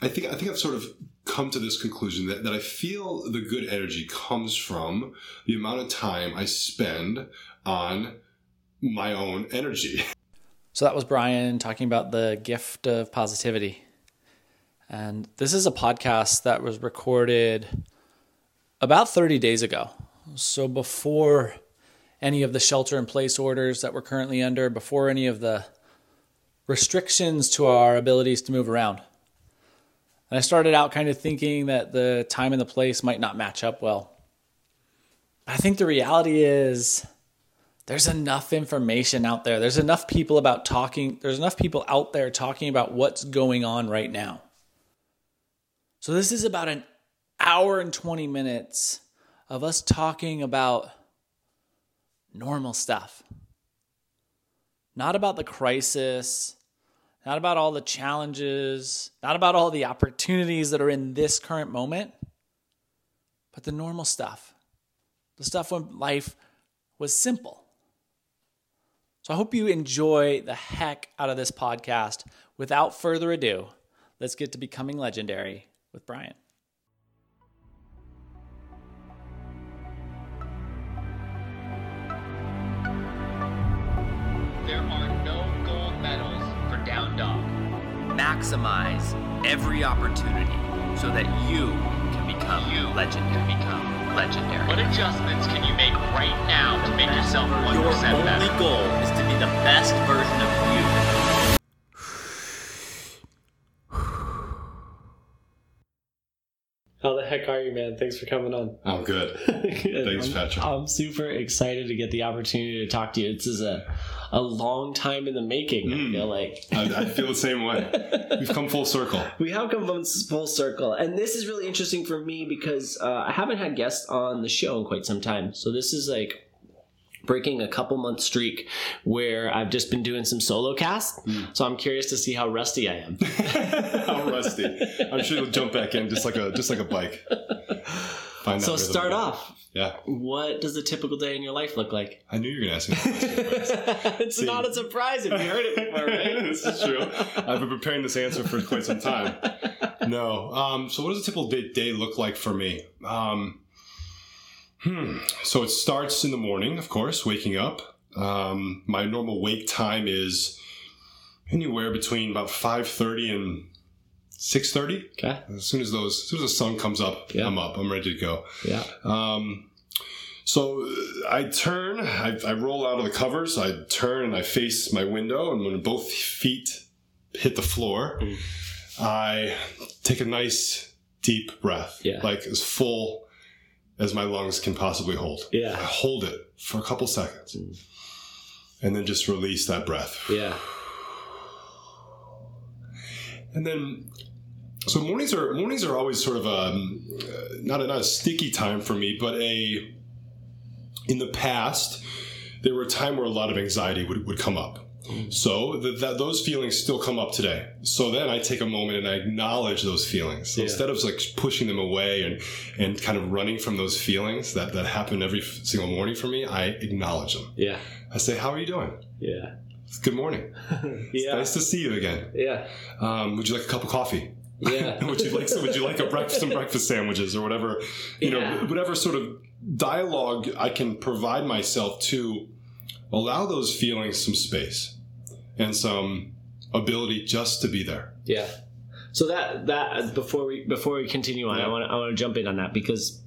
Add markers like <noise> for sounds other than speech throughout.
I think I think I've sort of come to this conclusion that, that I feel the good energy comes from the amount of time I spend on my own energy. <laughs> So that was Brian talking about the gift of positivity. And this is a podcast that was recorded about 30 days ago. So before any of the shelter in place orders that we're currently under, before any of the restrictions to our abilities to move around. And I started out kind of thinking that the time and the place might not match up well. I think the reality is there's enough information out there. There's enough people about talking, there's enough people out there talking about what's going on right now. So this is about an hour and 20 minutes of us talking about normal stuff. Not about the crisis, not about all the challenges, not about all the opportunities that are in this current moment, but the normal stuff. The stuff when life was simple. So I hope you enjoy the heck out of this podcast. Without further ado, let's get to becoming legendary with Brian. There are Maximize every opportunity so that you can become you legendary. Can become legendary. What adjustments can you make right now to make yourself 1% Your better? only goal is to be the best version of you. <sighs> How the heck are you, man? Thanks for coming on. I'm good. <laughs> Thanks, I'm, Patrick. I'm super excited to get the opportunity to talk to you. This is a, a long time in the making, I Mm. feel like. I, I feel the same way. <laughs> We've come full circle. We have come full circle. And this is really interesting for me because uh, I haven't had guests on the show in quite some time. So this is like breaking a couple month streak where I've just been doing some solo casts. So I'm curious to see how rusty I am. <laughs> I'm rusty. I'm sure you'll jump back in just like a just like a bike. <laughs> Find so start off. Yeah, What does a typical day in your life look like? I knew you were gonna ask me. That <laughs> it's See. not a surprise if you heard it before, right? <laughs> this is true. I've been preparing this answer for quite some time. No. Um, so, what does a typical day, day look like for me? Um, hmm. So, it starts in the morning, of course, waking up. Um, my normal wake time is anywhere between about five thirty and six thirty. Okay. As soon as those, as soon as the sun comes up, Yeah. I'm up. I'm ready to go. Yeah. Um, so uh, I turn, I, I roll out of the covers, I turn and I face my window, and when both feet hit the floor, Mm. I take a nice deep breath, Yeah. like as full as my lungs can possibly hold. Yeah. I hold it for a couple seconds, Mm. and then just release that breath. Yeah. And then, so mornings are mornings are always sort of um, uh, not a, not a sticky time for me, but a in the past there were a time where a lot of anxiety would, would come up. So th- that those feelings still come up today. So then I take a moment and I acknowledge those feelings so Yeah. instead of like pushing them away and and kind of running from those feelings that that happen every single morning for me. I acknowledge them. Yeah. I say, "How are you doing? Yeah. Good morning. <laughs> Yeah. nice to see you again. Yeah. Um, would you like a cup of coffee?" Yeah. <laughs> would you like would you like a breakfast some breakfast sandwiches or whatever you Yeah. know whatever sort of dialogue I can provide myself to allow those feelings some space and some ability just to be there. Yeah. So that that before we before we continue on, Yeah. I want to I want to jump in on that because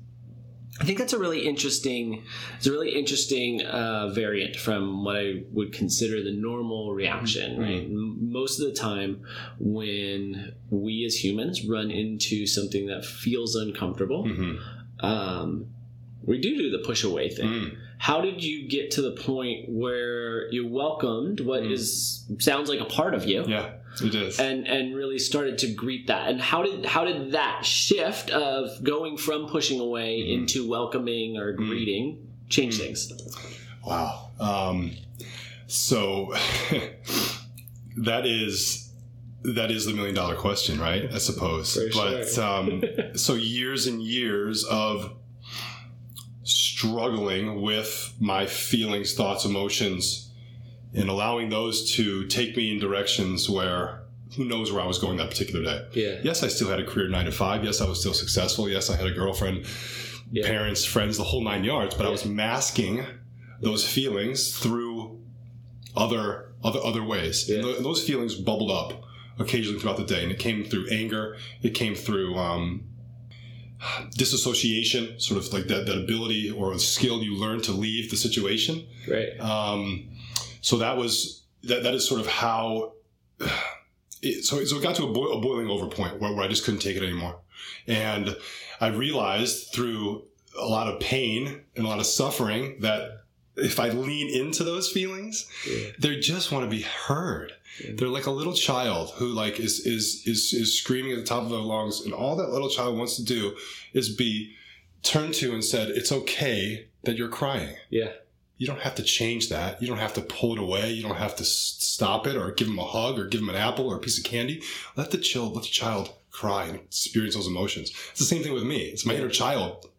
I think that's a really interesting it's a really interesting uh, variant from what I would consider the normal reaction. Mm-hmm. Right. Most of the time, when we as humans run into something that feels uncomfortable, Mm-hmm. um, we do do the push away thing. Mm. How did you get to the point where you welcomed what Mm. is sounds like a part of you? Yeah, it is. and and really started to greet that and how did how did that shift of going from pushing away Mm. into welcoming or greeting change things Wow. Um, so <laughs> that is that is the million dollar question, right? I suppose. But um, <laughs> so years and years of struggling with my feelings, thoughts, emotions, and allowing those to take me in directions where who knows where I was going that particular day. Yeah. Yes, I still had a career nine to five. Yes, I was still successful. Yes, I had a girlfriend, Yeah. parents, friends, the whole nine yards. But I was masking those feelings through other other other ways. Yeah. and those feelings bubbled up occasionally throughout the day, and it came through anger. It came through um, disassociation, sort of like that that ability or skill you learn to leave the situation. Right. Um, so that was that. That is sort of how. <sighs> It, so, so it got to a, boi- a boiling over point where, where I just couldn't take it anymore, and I realized through a lot of pain and a lot of suffering that if I lean into those feelings, Yeah. they just want to be heard. They're like a little child who like is is is is screaming at the top of their lungs, and all that little child wants to do is be turned to and said, "It's okay that you're crying." Yeah. you don't have to change that. You don't have to pull it away. You don't have to stop it or give them a hug or give them an apple or a piece of candy. Let the child, let the child cry and experience those emotions. It's the same thing with me. It's my inner child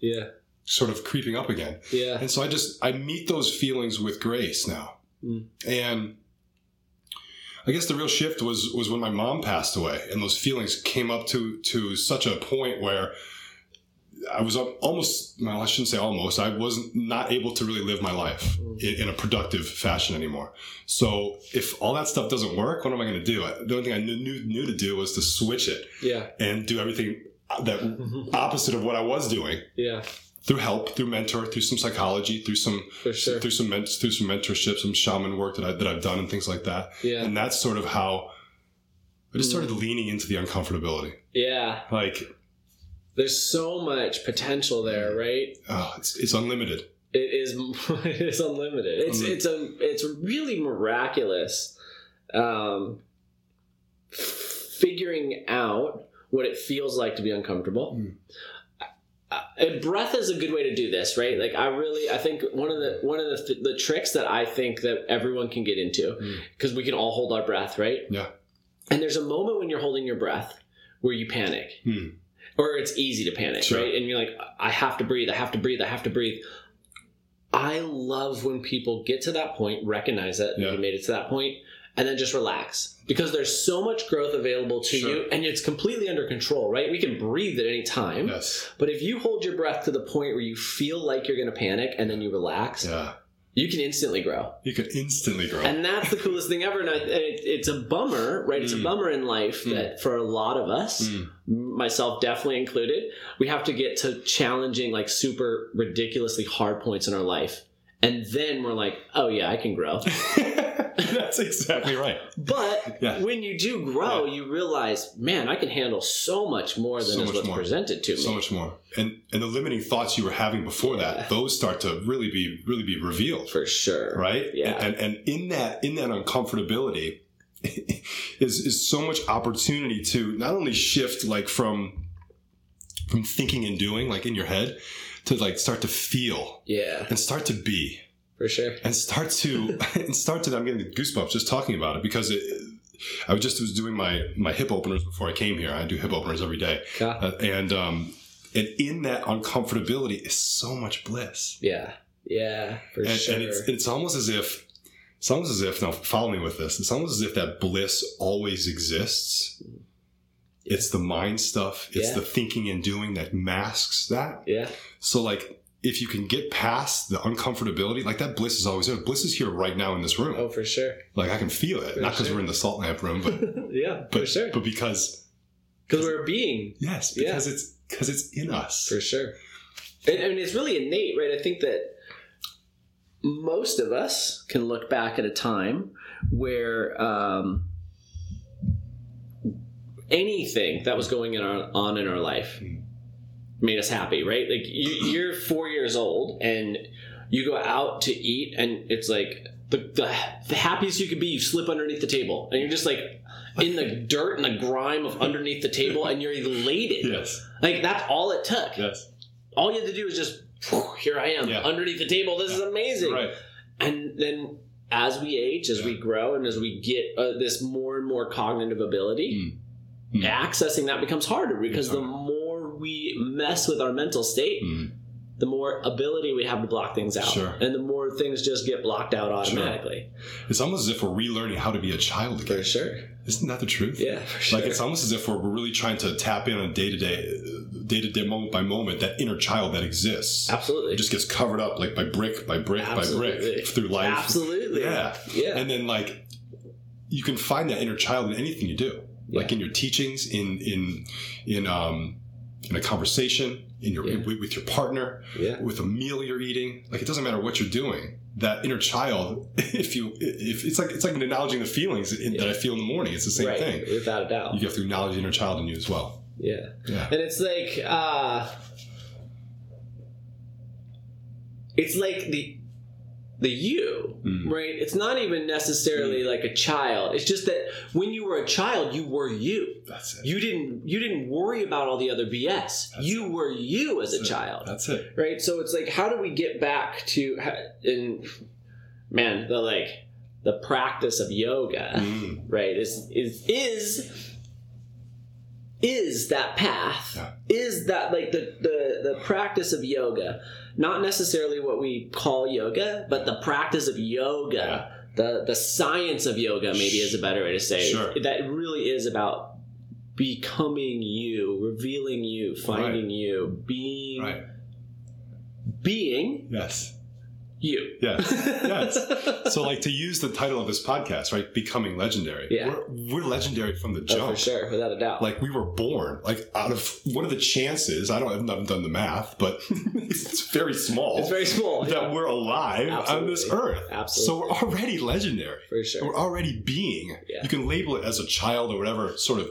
Yeah. sort of creeping up again. Yeah. And so I just, I meet those feelings with grace now. Mm. And I guess the real shift was, was when my mom passed away and those feelings came up to, to such a point where I was almost, well, I shouldn't say almost, I wasn't not able to really live my life mm. in, in a productive fashion anymore. So if all that stuff doesn't work, what am I going to do? I- The only thing I knew, knew, knew to do was to switch it Yeah. and do everything uh, that mm-hmm. opposite of what I was doing Yeah. Through help, through mentor, through some psychology, through some sure. through some men- through some mentorship, some shaman work that I that I've done and things like that. Yeah. And that's sort of how I just started leaning into the uncomfortability. Yeah. Like, There's so much potential there, right? oh, it's it's unlimited. It is <laughs> it is unlimited. It's it's a it's really miraculous um figuring out what it feels like to be uncomfortable. Mm. Uh, and breath is a good way to do this, right? Like I really I think one of the one of the th- the tricks that I think that everyone can get into Mm. because we can all hold our breath, right? Yeah. And there's a moment when you're holding your breath where you panic. Hmm. Or it's easy to panic, Sure. right? And you're like, I have to breathe, I have to breathe, I have to breathe. I love when people get to that point, recognize that Yeah. they made it to that point, and then just relax. Because there's so much growth available to Sure. you and it's completely under control, right? We can breathe at any time. Yes. But if you hold your breath to the point where you feel like you're going to panic and then you relax, Yeah. you can instantly grow. You can instantly grow. And that's the coolest thing ever. And, I, it, it's a bummer, right? It's a Mm. bummer in life Mm. that for a lot of us, Mm. myself definitely included, we have to get to challenging, like super ridiculously hard points in our life. And then we're like, oh yeah, I can grow. <laughs> That's exactly right. But Yeah. when you do grow, you realize, man, I can handle so much more than So is much what's more. presented to me. So much more. And and the limiting thoughts you were having before Yeah. that, those start to really be really be revealed. for sure. right Yeah. and, and and in that in that uncomfortability <laughs> is is so much opportunity to not only shift like from from thinking and doing like in your head to like start to feel Yeah, and start to be for sure. and start to <laughs> and start to i'm getting goosebumps just talking about it because it i was just was doing my my hip openers before i came here i do hip openers every day Yeah. uh, and um and in that uncomfortability is so much bliss Yeah. Yeah, for and, sure. and it's it's almost as if it's almost as if now follow me with this it's almost as if that bliss always exists it's the mind stuff it's Yeah. the thinking and doing that masks that yeah. so like if you can get past the uncomfortability like that bliss is always there bliss is here right now in this room Oh, for sure. like i can feel it For not because sure. we're in the salt lamp room but <laughs> yeah, but for sure. but because Because we're a being. yes Yeah. because it's because it's in us For sure. And, I mean, it's really innate, right? I think that most of us can look back at a time where um, anything that was going in our, on in our life made us happy, right? Like you, you're four years old and you go out to eat, and it's like the, the the happiest you could be. You slip underneath the table, and you're just like in the <laughs> dirt and the grime of underneath the table, and you're elated. yes Like that's all it took. yes All you had to do was just here I am Yeah. underneath the table. This is amazing. right And then as we age, as we grow, and as we get uh, this more and more cognitive ability, Mm. Mm. accessing that becomes harder because It's the more we mess with our mental state, Mm. the more ability we have to block things out, Sure. and the more things just get blocked out automatically. It's almost as if we're relearning how to be a child again. For sure. Isn't that the truth? Yeah, for sure. Like it's almost as if we're, we're really trying to tap in on day to day, day to day, moment by moment, that inner child that exists. Absolutely. It just gets covered up like by brick by brick by brick through life. Absolutely. Yeah. Yeah. And then like you can find that inner child in anything you do. Like in your teachings, in in in um in a conversation, in your Yeah. with, with your partner, Yeah. with a meal you're eating. Like it doesn't matter what you're doing. That inner child, <laughs> if you if it's like it's like acknowledging the feelings in, that I feel in the morning. It's the same right. thing. Without a doubt. You have to acknowledge the inner child in you as well. yeah. Yeah. And it's like uh it's like the the you, Mhm. right? It's not even necessarily like a child. It's just that when you were a child, you were you. That's it. You didn't you didn't worry about all the other BS. you were you as a it. child. That's it. right so it's like how do we get back to in man the like the practice of yoga Mm. right is is is is that path Yeah. is that like the, the the practice of yoga not necessarily what we call yoga but the practice of yoga the the science of yoga maybe is a better way to say it that really is about becoming you revealing you finding you being Right. being Yes. You. Yes. Yes. <laughs> So, like to use the title of this podcast, right? Becoming legendary. Yeah. We're, we're legendary from the Oh, jump. for sure, without a doubt. Like we were born. Like out of what are the chances? I don't. I haven't done the math, but <laughs> it's very small. it's very small. that yeah, we're alive on this earth. Absolutely. So we're already legendary. for sure. We're already being. Yeah. You can label it as a child or whatever sort of,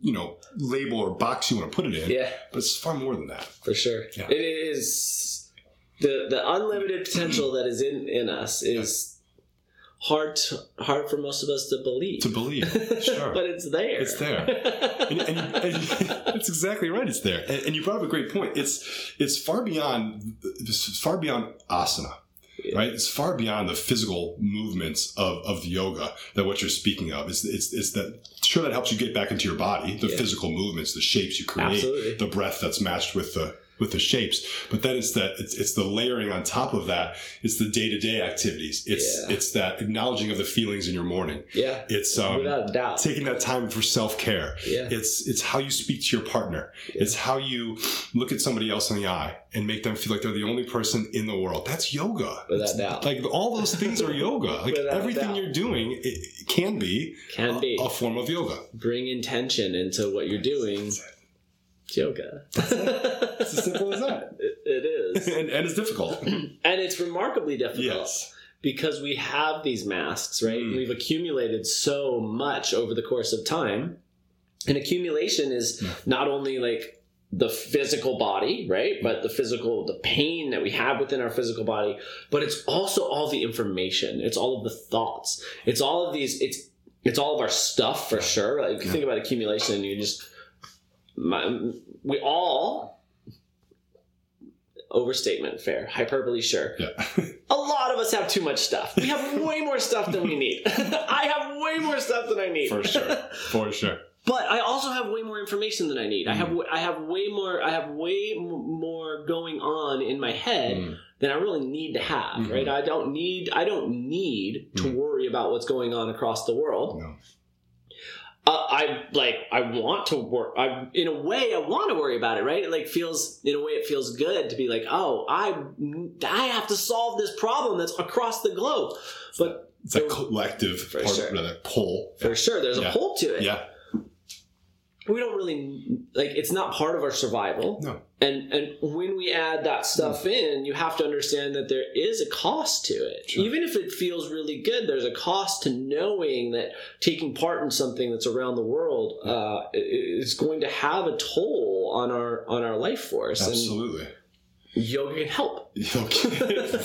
you know, label or box you want to put it in. Yeah, But it's far more than that. for sure. Yeah. It is the the unlimited potential that is in in us is hard to, hard for most of us to believe. To believe. <laughs> Sure. but it's there. It's there. and, and, and <laughs> that's exactly right. It's there, and, and you brought up a great point. It's it's far beyond this far beyond asana, Yeah. right? It's far beyond the physical movements of, of yoga that what you're speaking of. It's, it's it's that sure that helps you get back into your body, the Yeah. physical movements, the shapes you create, Absolutely. the breath that's matched with the with the shapes. But then it's that it's, it's the layering on top of that. It's the day to day activities. It's Yeah. it's that acknowledging of the feelings in your morning. yeah, It's um, without doubt. taking that time for self care. Yeah. It's it's how you speak to your partner. It's how you look at somebody else in the eye and make them feel like they're the only person in the world. That's yoga. Without It's- doubt. Like all those things are yoga. <laughs> Like Without everything doubt. you're doing it, it can be Can a, be. a form of yoga. Bring intention into what you're doing. Yoga. It's as simple as that. <laughs> It- it is. <laughs> and, and it's difficult. <clears throat> and it's remarkably difficult yes. because we have these masks, right? Mm. We've accumulated so much over the course of time. And accumulation is not only like the physical body, right? But the physical, the pain that we have within our physical body, but it's also all the information. It's all of the thoughts. It's all of these, it's, it's all of our stuff for sure. Like if you think about accumulation, and you just, my, we all, overstatement, fair, hyperbole, sure Yeah. <laughs> a lot of us have too much stuff. We have way more stuff than we need. <laughs> I have way more stuff than I need. For sure. <laughs> For sure. But I also have way more information than I need. I have Mm. I have way more I have way more going on in my head Mm. than I really need to have, Mhm. right? I don't need I don't need to Mm. worry about what's going on across the world. No. Uh, I like I want to work. I in a way I want to worry about it, right? It like feels in a way it feels good to be like, oh, I I have to solve this problem that's across the globe. But It's a collective part, sure. that pull. for sure, there's Yeah. a pull to it. Yeah. We don't really like it's not part of our survival. No. And and when we add that stuff in, you have to understand that there is a cost to it. Sure. Even if it feels really good, there's a cost to knowing that taking part in something that's around the world uh, is going to have a toll on our on our life force. Absolutely. And yoga can help. <laughs>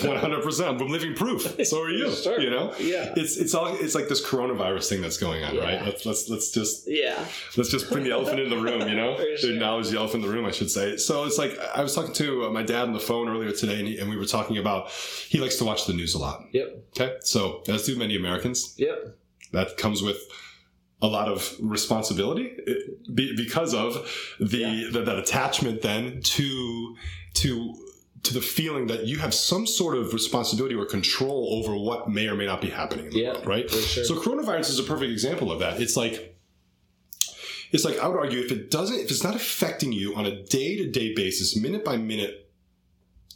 One hundred percent. I'm living proof. So are you. Sure. You know. Yeah. It's it's all it's like this coronavirus thing that's going on, Yeah. right? Let's let's let's just Yeah. let's just bring the elephant in the room, you know, <laughs> sure. acknowledge the elephant in the room, I should say. So it's like I was talking to uh, my dad on the phone earlier today, and, he, and we were talking about he likes to watch the news a lot. Yep. Okay, so as do many Americans, Yep. that comes with a lot of responsibility because of the, Yeah. the that attachment then to to to the feeling that you have some sort of responsibility or control over what may or may not be happening in the Yeah, world, right? sure. So coronavirus is a perfect example of that. It's like it's like I would argue if it doesn't if it's not affecting you on a day-to-day basis, minute by minute,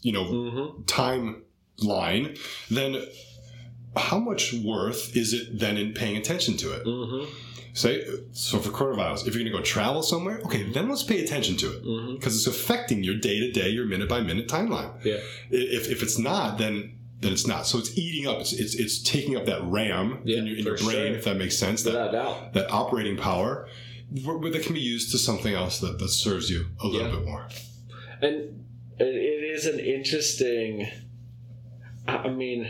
you know, Mm-hmm. timeline, then how much worth is it then in paying attention to it? Mm-hmm. Say, so for coronavirus, if you're going to go travel somewhere, okay, then let's pay attention to it Mm-hmm. because it's affecting your day to day, your minute by minute timeline. Yeah. If, if it's not, then then it's not. So it's eating up. It's it's, it's taking up that RAM Yeah, in your, in your brain, sure. if that makes sense. That Without doubt. that operating power that can be used to something else that, that serves you a little Yeah. bit more. And it is an interesting. I mean,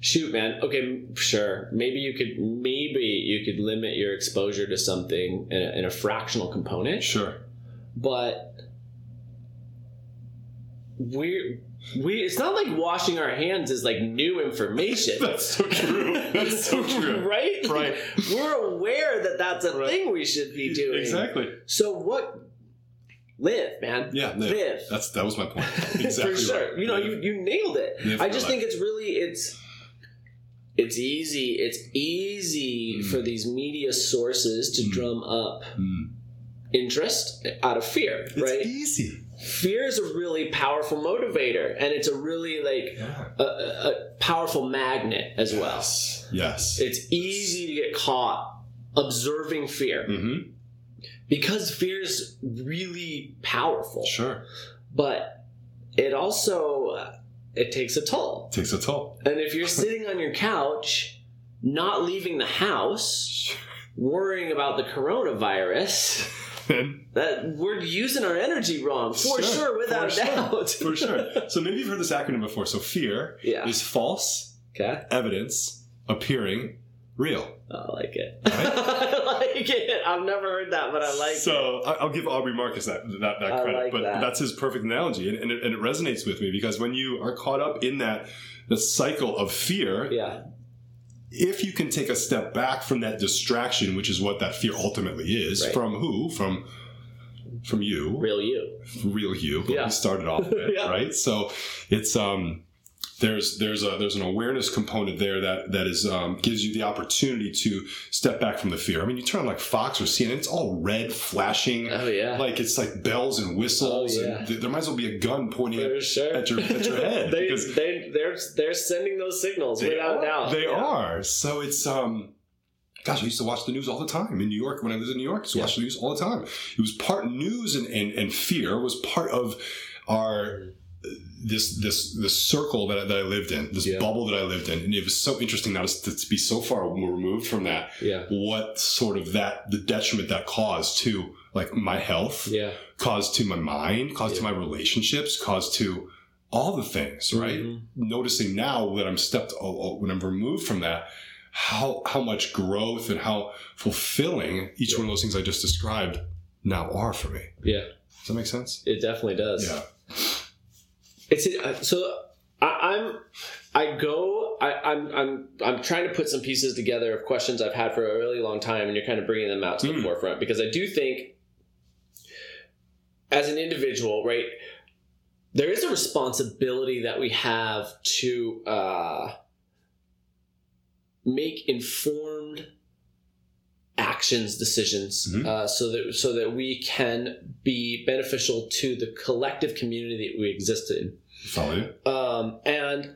shoot, man. Okay, sure. Maybe you could maybe you could limit your exposure to something in a, in a fractional component, Sure. but we're we. It's not like washing our hands is like new information. <laughs> That's so true. That's so <laughs> true. right? Right. <laughs> We're aware that that's a Right. thing we should be doing. Exactly. So what? Live, man. Yeah. no, Live. That's that was my point. Exactly. for sure. right. You know, Live. you, you nailed it. Live I just think it's really it's it's easy. It's easy Mm. for these media sources to Mm. drum up Mm. interest out of fear, It's right? easy. Fear is a really powerful motivator, and it's a really like Yeah. a, a, powerful magnet as well. Yes. Yes. It's easy to get caught observing fear mm-hmm. because fear is really powerful, Sure. but it also it takes a toll. It Takes a toll. And if you're sitting on your couch, not leaving the house, worrying about the coronavirus, Then that we're using our energy wrong for Sure, sure, without for a sure, doubt. for sure. <laughs> So maybe you've heard this acronym before. So fear Yeah. is false Okay. evidence appearing real. I like it. Right? <laughs> I like it. I've never heard that, but I like it. so I- I'll give Aubrey Marcus that that, that credit, like but that. that's his perfect analogy, and, and, it, and it resonates with me because when you are caught up in that the cycle of fear, Yeah. if you can take a step back from that distraction, which is what that fear ultimately is, Right. from who? From from you, Real you. real you. Yeah. We started off with, <laughs> Yeah. right? So it's um there's there's a there's an awareness component there that that is um, gives you the opportunity to step back from the fear. I mean, you turn on like Fox or CNN, it's all red, flashing, Oh yeah. like it's like bells and whistles, Oh, yeah. and th- there might as well be a gun pointing at. sure. at your- at your <laughs> head, they, they, they're, they're sending those signals They without are. doubt. They Yeah. are. So it's um. Gosh, I used to watch the news all the time in New York when I lived in New York. I used to Yeah. watch the news all the time. It was part news and, and, and fear was part of our this this this circle that I, that I lived in, this Yeah. bubble that I lived in, and it was so interesting now to, to be so far removed from that. Yeah. What sort of that the detriment that caused to like my health, Yeah. caused to my mind, caused to my relationships, caused to all the things, right? Mhm. Noticing now that I'm stepped oh, oh, when I'm removed from that, how how much growth and how fulfilling each one of those things I just described now are for me. Yeah. Does that make sense? It definitely does. Yeah. It's uh, so I, I'm I go I, I'm I'm I'm trying to put some pieces together of questions I've had for a really long time, and you're kind of bringing them out to the Mm. forefront because I do think as an individual, right, there is a responsibility that we have to uh, make informed actions decisions Mhm. uh, so that so that we can be beneficial to the collective community that we exist in Follow you? um, and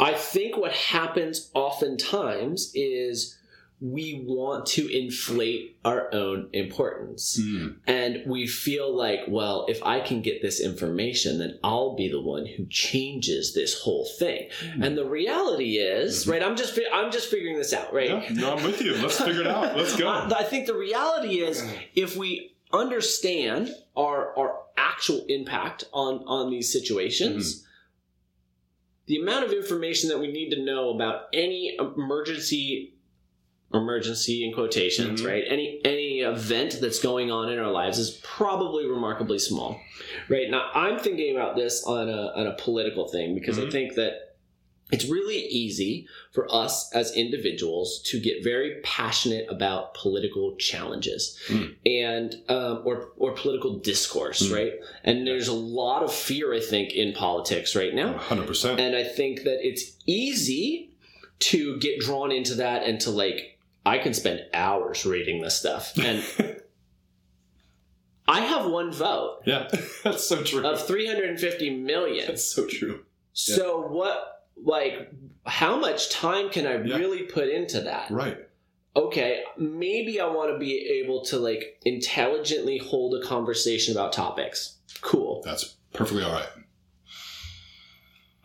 I think what happens oftentimes is we want to inflate our own importance. Mm. And we feel like, well, if I can get this information, then I'll be the one who changes this whole thing. And the reality is, right? I'm just I'm just figuring this out, right? Yeah, no, I'm with you. Let's figure it out. Let's go. I, I think the reality is <clears throat> if we understand our our actual impact on on these situations Mm-hmm. the amount of information that we need to know about any emergency emergency in quotations Mhm. right any any event that's going on in our lives is probably remarkably small right now i'm thinking about this on a on a political thing because i Mhm. think that it's really easy for us as individuals to get very passionate about political challenges Mm. and um, or or political discourse, Mm. right? And there's a lot of fear, I think, in politics right now. 100%. And I think that it's easy to get drawn into that and to like, I can spend hours reading this stuff. <laughs> And I have one vote yeah, <laughs> that's so true. of 350 million. That's so true. So what, like, how much time can I Yeah. really put into that? Right. Okay, maybe I want to be able to like intelligently hold a conversation about topics. Cool. That's perfectly all right.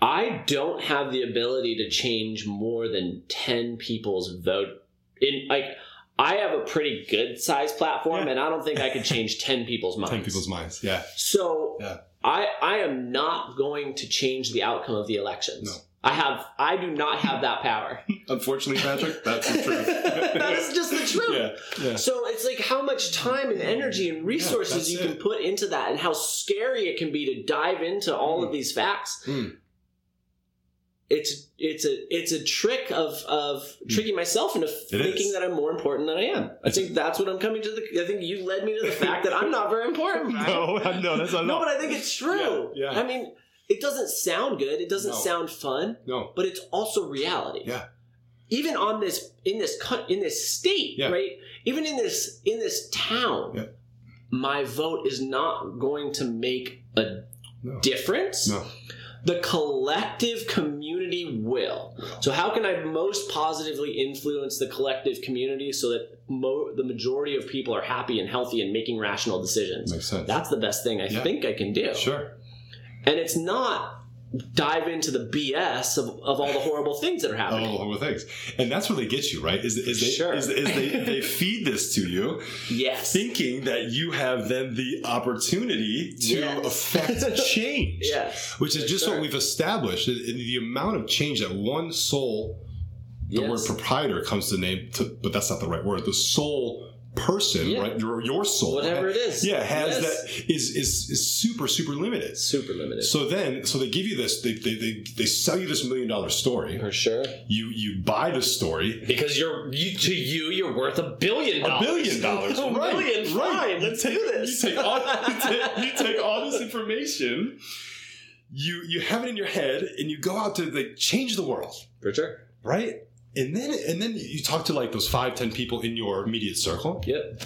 I don't have the ability to change more than 10 people's vote. In like I have a pretty good size platform Yeah. and I don't think I could change <laughs> 10 people's minds. 10 people's minds. Yeah. So Yeah. I I am not going to change the outcome of the elections. No. I have I do not have that power. Unfortunately, Patrick, <laughs> that's the truth. That's just the truth. Yeah. Yeah. So it's like how much time and energy and resources that's you it. can put into that and how scary it can be to dive into all of these facts. Mm. It's it's a it's a trick of of tricking myself into thinking is. that I'm more important than I am. I think that's what I'm coming to the I think you led me to the fact that I'm not very important. Brian. <laughs> No, no, that's not. No, but I think it's true. Yeah, yeah. I mean, it doesn't sound good. It doesn't No. sound fun, no. but it's also reality. Yeah. Even on this in this in this state, Yeah. right? Even in this in this town, Yeah. my vote is not going to make a No. difference. No. The collective community will. So, how can I most positively influence the collective community so that mo- the majority of people are happy and healthy and making rational decisions? Makes sense. That's the best thing I Yeah. think I can do. Sure. And it's not dive into the BS of, of all the horrible things that are All happening. horrible things, and that's where they get you, right? Is, is they Sure. is, is they they <laughs> feed this to you, Yes. thinking that you have then the opportunity to Yes. affect <laughs> change. Yes. Which is For just sure. what we've established. The amount of change that one soul the Yes. word proprietor comes to name, to, but that's not the right word. The soul person, Yeah. right? Your, your soul, Whatever it is. yeah, has Yes. that is is is super super limited. Super limited. So then, so they give you this, they they, they, they sell you this million dollar story. For sure. You you buy the story. Because you're you, to you, you're worth a billion A billion <laughs> dollars, a right? million. right. Fine. Let's take, do this. You take all <laughs> you take, you take all this information. You you have it in your head, and you go out to like change the world. For sure. right? And then and then you talk to like those five ten people in your immediate circle. Yep.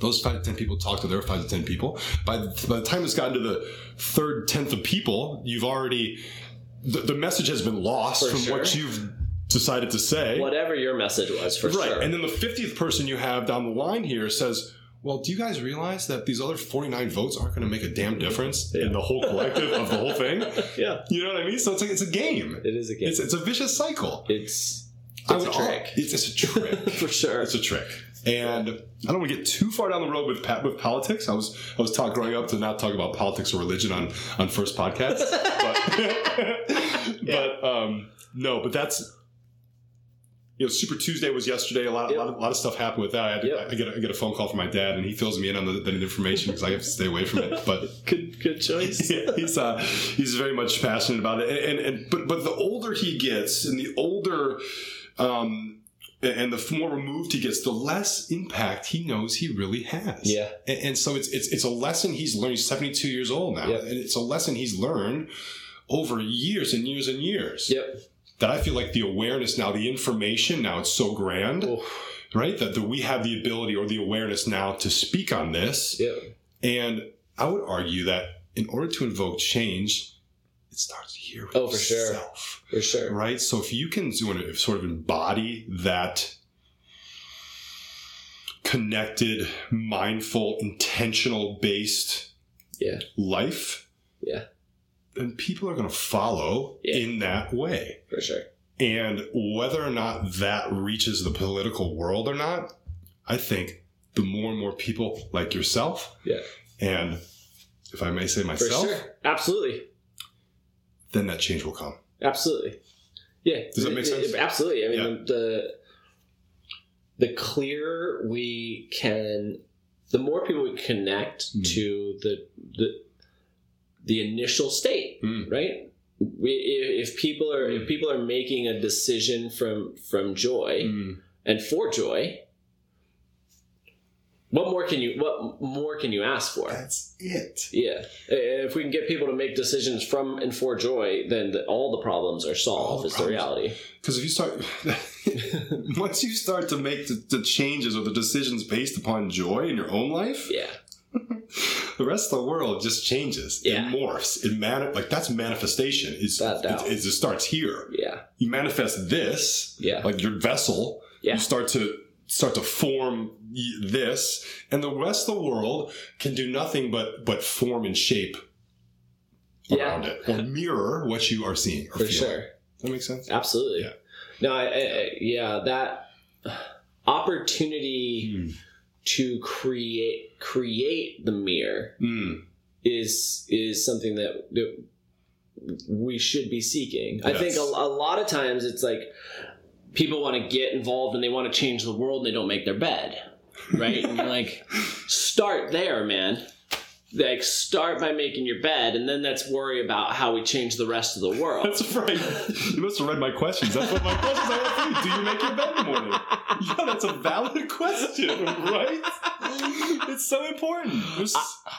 Those five to ten people talk to their five to ten people. By the, by the time it's gotten to the third tenth of people, you've already the, the message has been lost For from sure. what you've decided to say. Whatever your message was, for right, sure. and then the fiftieth person you have down the line here says. Well, do you guys realize that these other 49 votes aren't going to make a damn difference in the whole collective of the whole thing? <laughs> yeah. You know what I mean? So it's like it's a game. It is a game. It's, it's a vicious cycle. It's it's a trick. It's, it's a trick. for sure. It's a trick. And I don't want to get too far down the road with with politics. I was I was taught growing up to not talk about politics or religion on on first podcasts. <laughs> but but um, no, but that's you know Super Tuesday was yesterday. A lot, Yep. a, lot of, a lot of stuff happened with that. I, had to- Yep. I get a, I get a phone call from my dad, and he fills me in on the, the information because I have to stay away from it. But <laughs> good good choice. <laughs> yeah, he's uh, he's very much passionate about it, and, and and but but the older he gets, and the older, um, and the more removed he gets, the less impact he knows he really has. Yeah. and, and so it's it's it's a lesson he's learned. He's seventy two years old now, Yep. and it's a lesson he's learned over years and years and years. Yep. That I feel like the awareness now, the information now, it's so grand, right? That, that we have the ability or the awareness now to speak on this. Yep. And I would argue that in order to invoke change, it starts here with Oh, for sure. For sure. right? So if you can sort of, embody that connected, mindful, intentional based Yeah. life, Yeah. then people are going to follow Yeah. in that way. For sure. And whether or not that reaches the political world or not, I think the more and more people like yourself, Yeah. and if I may say For myself, sure. Absolutely. Then that change will come. Absolutely. Yeah. Does that make sense? absolutely. I mean, Yeah. the the clearer we can, the more people we connect Mm. to the the the initial state, Mm. right? we, if if people are if people are making a decision from from joy Mm. and for joy, what more can you what more can you ask for? That's it. Yeah, if we can get people to make decisions from and for joy, then the, all the problems are solved. the Is the reality? Because if you start, <laughs> once you start to make the, the changes or the decisions based upon joy in your own life, Yeah, <laughs> the rest of the world just changes. Yeah. It morphs. It man like that's manifestation. It's, Without it, it starts here. yeah, You manifest this, Yeah. like your vessel. Yeah. You start to start to form this, and the rest of the world can do nothing but but form and shape Yeah. around it or mirror what you are seeing or for feeling. sure. That makes sense. Absolutely. Yeah. No, I, I, yeah, that opportunity Hmm. to create create the mirror Mm. is is something that, that we should be seeking. I think a, a lot of times it's like people want to get involved and they want to change the world and they don't make their bed, right? and you're like, start there, man. Like, start by making your bed, and then let's worry about how we change the rest of the world. That's right. You must have read my questions. That's what my questions I for you. Do you make your bed in the morning? Yeah, that's a valid question, right? It's so important. There's-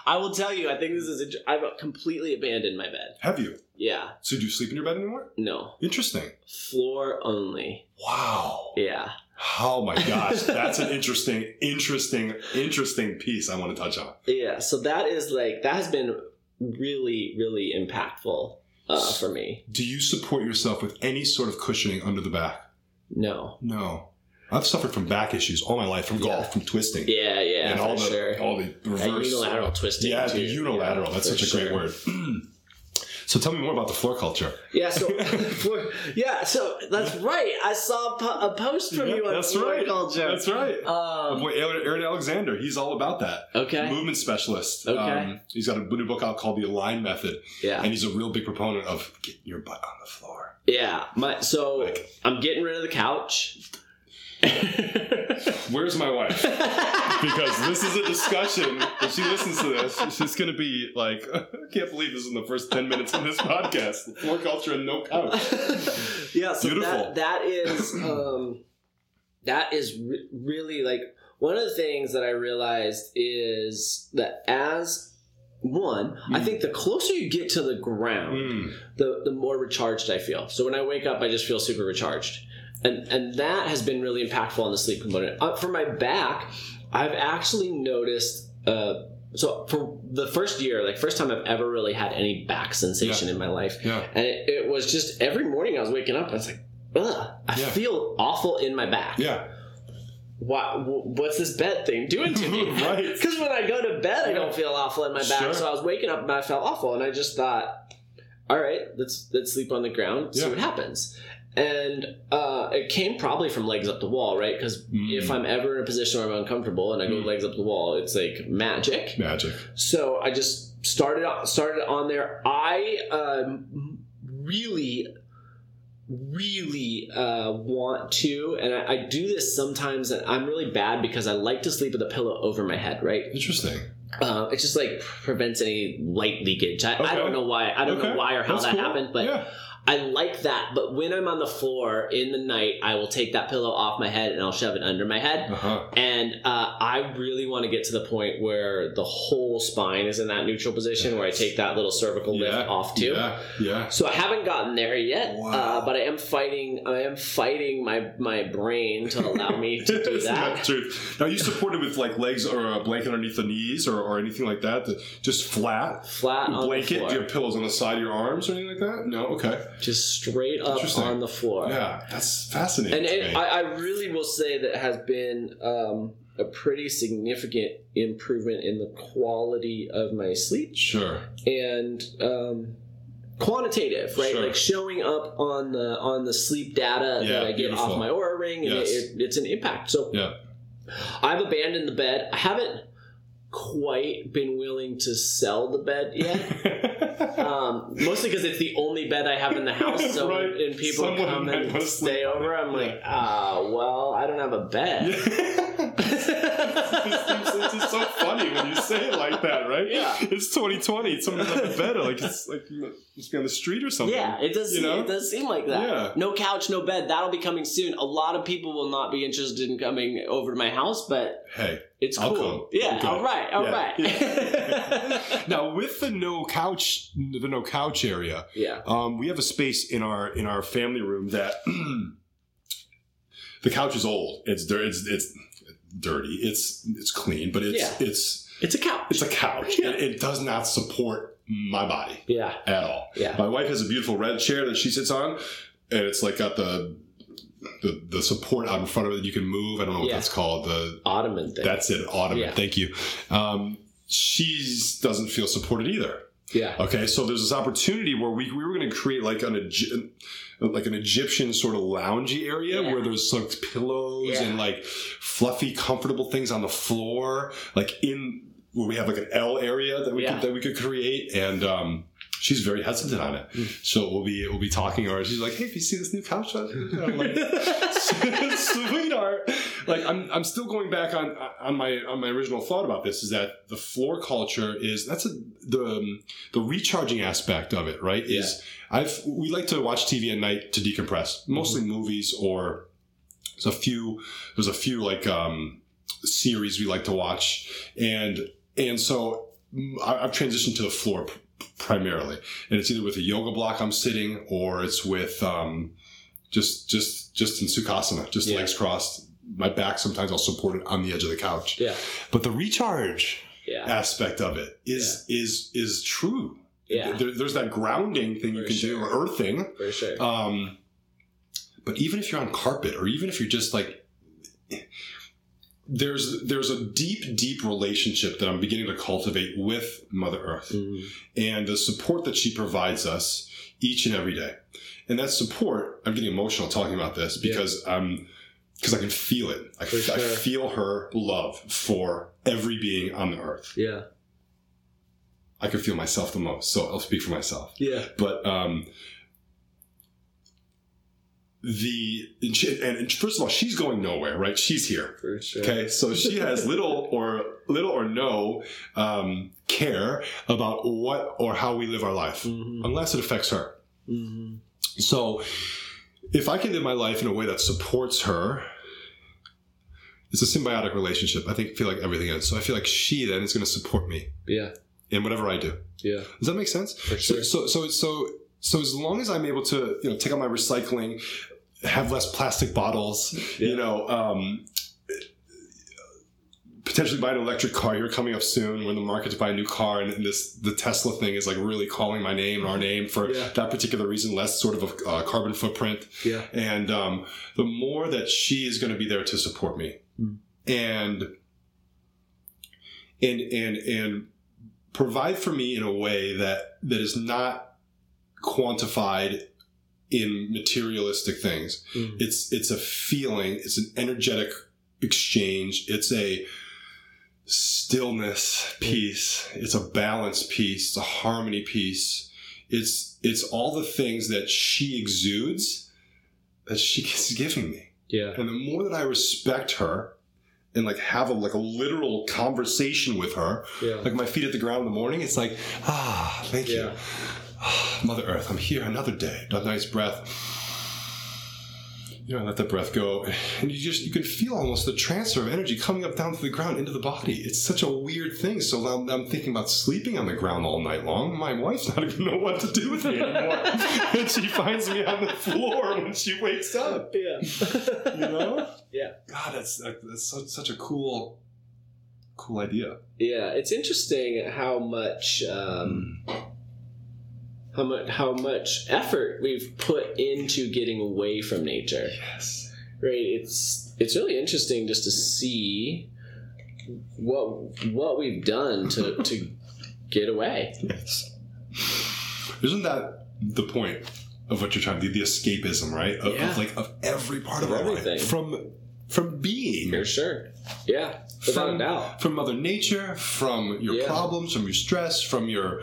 I will tell you, I think this is. A, I've completely abandoned my bed. have you? Yeah, So do you sleep in your bed anymore? no, Interesting. floor only. Wow. Yeah, Oh my gosh, that's an interesting, interesting, interesting piece I want to touch on. yeah. So that is like that has been really, really impactful uh, for me. Do you support yourself with any sort of cushioning under the back? No. No. I've suffered from back issues all my life, from golf, Yeah. from twisting. Yeah, yeah, and for all the sure. all the reverse unilateral twisting, Yeah, too. the unilateral. Yeah, That's such a great word. <clears throat> so tell me more about the floor culture. Yeah, so <laughs> <laughs> for, yeah, so that's right. I saw a, post from you on That's floor right. culture. That's right. Um, Boy, Aaron Aaron Alexander, he's all about that. okay. Movement specialist. Okay. Um, he's got a new book out called The Align Method, Yeah. and he's a real big proponent of getting your butt on the floor. Yeah. My so Like- I'm getting rid of the couch. <laughs> Where's my wife? because this is a discussion. If she listens to this, she's going to be like, <laughs> I can't believe this is in the first 10 minutes of this podcast. Floor culture and no couch. <laughs> yeah, so Beautiful. that that is <clears throat> um that is re- really like one of the things that I realized is that as one, I Mm. think the closer you get to the ground, Mm. the the more recharged I feel. So when I wake up, I just feel super recharged, and and that has been really impactful on the sleep component. Uh, for my back, I've actually noticed. Uh, so for the first year, like first time I've ever really had any back sensation in my life, Yeah. and it, it was just every morning I was waking up, I was like, ugh, I Yeah. feel awful in my back. Yeah. Why, what's this bed thing doing to me? <laughs> Right. <laughs> Because when I go to bed, I don't feel awful in my back. Sure. So I was waking up and I felt awful, and I just thought, all right, let's let's sleep on the ground, see what happens. And uh, it came probably from legs up the wall, right? Because Mm. if I'm ever in a position where I'm uncomfortable and I go Mm. legs up the wall, it's like magic. Magic. So I just started on, started on there. I um, really, really uh, want to, and I, I do this sometimes. And I'm really bad because I like to sleep with a pillow over my head. Right? Interesting. Uh, it just like prevents any light leakage. I, I don't know why. I don't Okay. know why or how That's that cool. happened, but yeah. I like that. But when I'm on the floor in the night, I will take that pillow off my head and I'll shove it under my head. Uh-huh. And uh, I really want to get to the point where the whole spine is in that neutral position where I take that little cervical lift off too. Yeah. Yeah. So I haven't gotten there yet, Wow. uh, but I am fighting. I am fighting my my brain to allow me to do <laughs> that truth? Now you supported with like legs or a blanket underneath the knees or, or anything like that? just flat Flat on blanket. Do you have pillows on the side of your arms or anything like that? No. Okay. Just straight up on the floor. Yeah, that's fascinating. and, and me. I, I really will say that has been um, a pretty significant improvement in the quality of my sleep sure. and um, quantitative, right? Sure. Like showing up on the on the sleep data Yeah, that I get beautiful. off my Oura ring, and Yes. it, it, it's an impact. So Yeah. I've abandoned the bed. I haven't quite been willing to sell the bed yet. <laughs> um, mostly because it's the only bed I have in the house. So Right. when people Someone come and stay over. I'm like, ah, well, I don't have a bed. <laughs> it's, it's just so funny when you say it like that, right? Yeah. It's 2020. Someone's on the bed, like it's like must be on the street or something. Yeah, it does. You seem, know? It does seem like that. Yeah. No couch, no bed. That'll be coming soon. A lot of people will not be interested in coming over to my house, but Hey, it's I'll cool. come. Yeah. All right. All Yeah, right. <laughs> now with the no couch, the no couch area, yeah. um, we have a space in our in our family room that <clears throat> the couch is old. It's dirty. It's, it's dirty. It's it's clean, but it's Yeah. it's It's a couch. it's a couch. Yeah. It, it does not support my body yeah. at all. Yeah. My wife has a beautiful red chair that she sits on, and it's like got the the, the support out in front of it that you can move. I don't know what Yeah. that's called. The Ottoman thing. that's it, ottoman. Thank you. Um, she doesn't feel supported either. Yeah. Okay, so there's this opportunity where we, we were going to create like an like an Egyptian sort of loungy area Yeah. where there's like pillows Yeah. and like fluffy, comfortable things on the floor, like in where we have like an L area that we Yeah. could, that we could create, and um, she's very hesitant on it. Mm. So we'll be we'll be talking to her. She's like, "Hey, if you see this new couch," I'm like, <laughs> sweetheart. Like I'm, I'm still going back on on my on my original thought about this is that the floor culture is that's a the um, the recharging aspect of it, right? Is I've we like to watch TV at night to decompress, mostly movies or there's a few there's a few like um series we like to watch and and so mm, I've transitioned to the floor primarily and it's either with a yoga block I'm sitting or it's with um just just just in sukhasana, just Yeah. legs crossed. My back sometimes I'll support it on the edge of the couch. Yeah. But the recharge Yeah. aspect of it is is is true. Yeah. There, there's that grounding thing you For can do, or earthing. For sure. Um, but even if you're on carpet, or even if you're just like, there's there's a deep, deep relationship that I'm beginning to cultivate with Mother Earth Mm. and the support that she provides us each and every day. And that support, I'm getting emotional talking about this because um because I can feel it. I, For I feel her love for every being on the earth. Yeah. I can feel myself the most, so I'll speak for myself. Yeah. But um, the and, she, and and first of all, she's going nowhere, right? She's here. Sure. Okay, so she has <laughs> little or little or no um, care about what or how we live our life, Mhm. unless it affects her. Mhm. So, if I can live my life in a way that supports her, it's a symbiotic relationship. I think feel like everything is. So I feel like she then is going to support me Yeah. in whatever I do. Yeah. Does that make sense? For sure. So, so, so, so, so as long as I'm able to, you know, take out my recycling, have less plastic bottles, Yeah. you know, um, potentially buy an electric car. You're coming up soon. We're in the market to buy a new car, and this the Tesla thing is like really calling my name, and our name for Yeah. that particular reason. Less sort of a uh, carbon footprint, Yeah. and um, the more that she is going to be there to support me, Mm. and and and and provide for me in a way that that is not quantified in materialistic things. Mhm. It's it's a feeling. It's an energetic exchange. It's a stillness piece. It's a balance piece. It's a harmony piece. It's it's all the things that she exudes that she <laughs> is giving me. Yeah. And the more that I respect her and like have a like a literal conversation with her, Yeah. like my feet at the ground in the morning, it's like, ah, thank you. <sighs> Mother Earth, I'm here another day. A nice breath. You know, let that breath go. And you just you can feel almost the transfer of energy coming up down to the ground into the body. It's such a weird thing. So I'm, I'm thinking about sleeping on the ground all night long. My wife's not even know what to do with me anymore. <laughs> and she finds me on the floor when she wakes up. Yeah. You know? Yeah. God, that's that's so, such a cool, cool idea. Yeah, it's interesting how much um, how much how much effort we've put into getting away from nature. Yes. Right? It's it's really interesting just to see what what we've done to to <laughs> get away. Yes. Isn't that the point of what you're trying to do? The escapism, right? Of, Yeah. of like of every part of Of our everything. life from from being. For sure. Yeah, without from, a doubt. from Mother Nature, from your Yeah. problems, from your stress, from your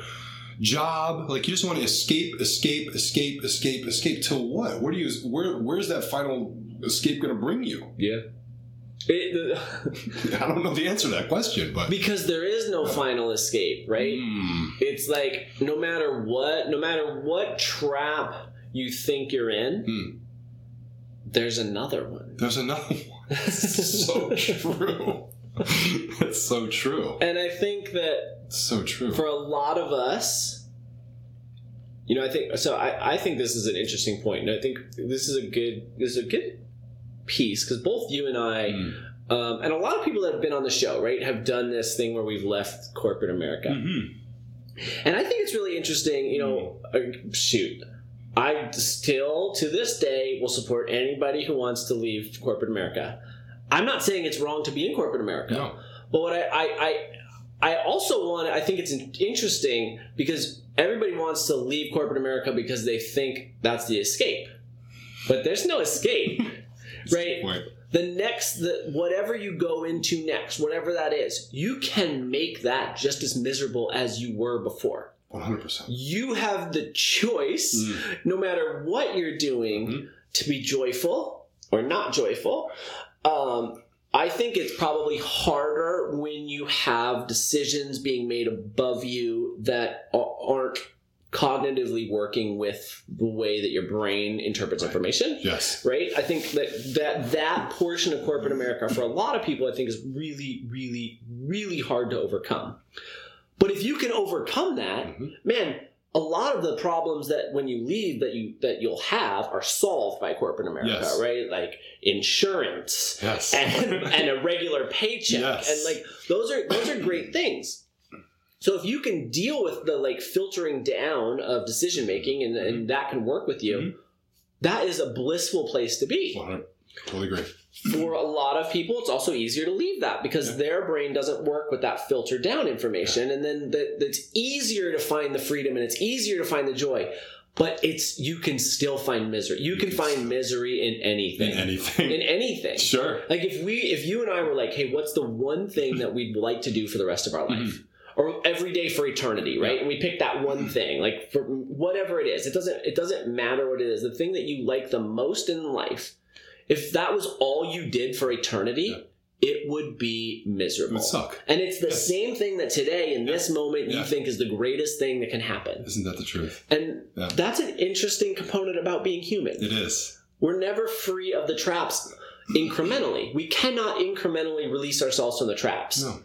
job. Like you just want to escape, escape, escape, escape, escape. Till what? Where do you? Where? Where's that final escape going to bring you? Yeah. It- <laughs> I don't know the answer to that question, but because there is no final escape, right? Hmm. It's like no matter what, no matter what trap you think you're in, Hmm. there's another one. there's another one. <laughs> That's so true. <laughs> <laughs> It's so true. And I think that so true. for a lot of us, you know, I think so. I, I think this is an interesting point, and I think this is a good this is a good piece because both you and I, Hmm. um, and a lot of people that have been on the show, right, have done this thing where we've left corporate America, Mhm. and I think it's really interesting. You know, uh, shoot. I still, to this day, will support anybody who wants to leave corporate America. I'm not saying it's wrong to be in corporate America. No. But what I, I, I, I also want, I think it's interesting because everybody wants to leave corporate America because they think that's the escape. But there's no escape, <laughs> right? The next, the, whatever you go into next, whatever that is, you can make that just as miserable as you were before. 100%. You have the choice, Mm. no matter what you're doing, Mhm. to be joyful or not joyful. Um, I think it's probably harder when you have decisions being made above you that aren't cognitively working with the way that your brain interprets information Yes. right i think that that that portion of corporate america for a lot of people i think is really really really hard to overcome but if you can overcome that Mhm. man a lot of the problems that when you leave that you that you'll have are solved by corporate america Yes. right like insurance Yes. and, and a regular paycheck Yes. and like those are those are great things so if you can deal with the like filtering down of decision making and, and that can work with you Mhm. that is a blissful place to be 100 Totally agree. For a lot of people it's also easier to leave that because Yeah. their brain doesn't work with that filtered down information. And then that it's easier to find the freedom and it's easier to find the joy but it's you can still find misery. You can can find misery in anything. In anything. in anything. Sure. like if we if you and i were like hey what's the one thing that we'd like to do for the rest of our life? Mm-hmm. Or every day for eternity right? And we pick that one mm-hmm. thing like for whatever it is. It doesn't it doesn't matter what it is. The thing that you like the most in life if that was all you did for eternity Yeah. it would be It miserable would suck. and it's the Yes. same thing that today in this moment you think is the greatest thing that can happen Isn't that the truth? and Yeah. that's an interesting component about being human It is. we're never free of the traps incrementally. We cannot incrementally release ourselves from the traps. No.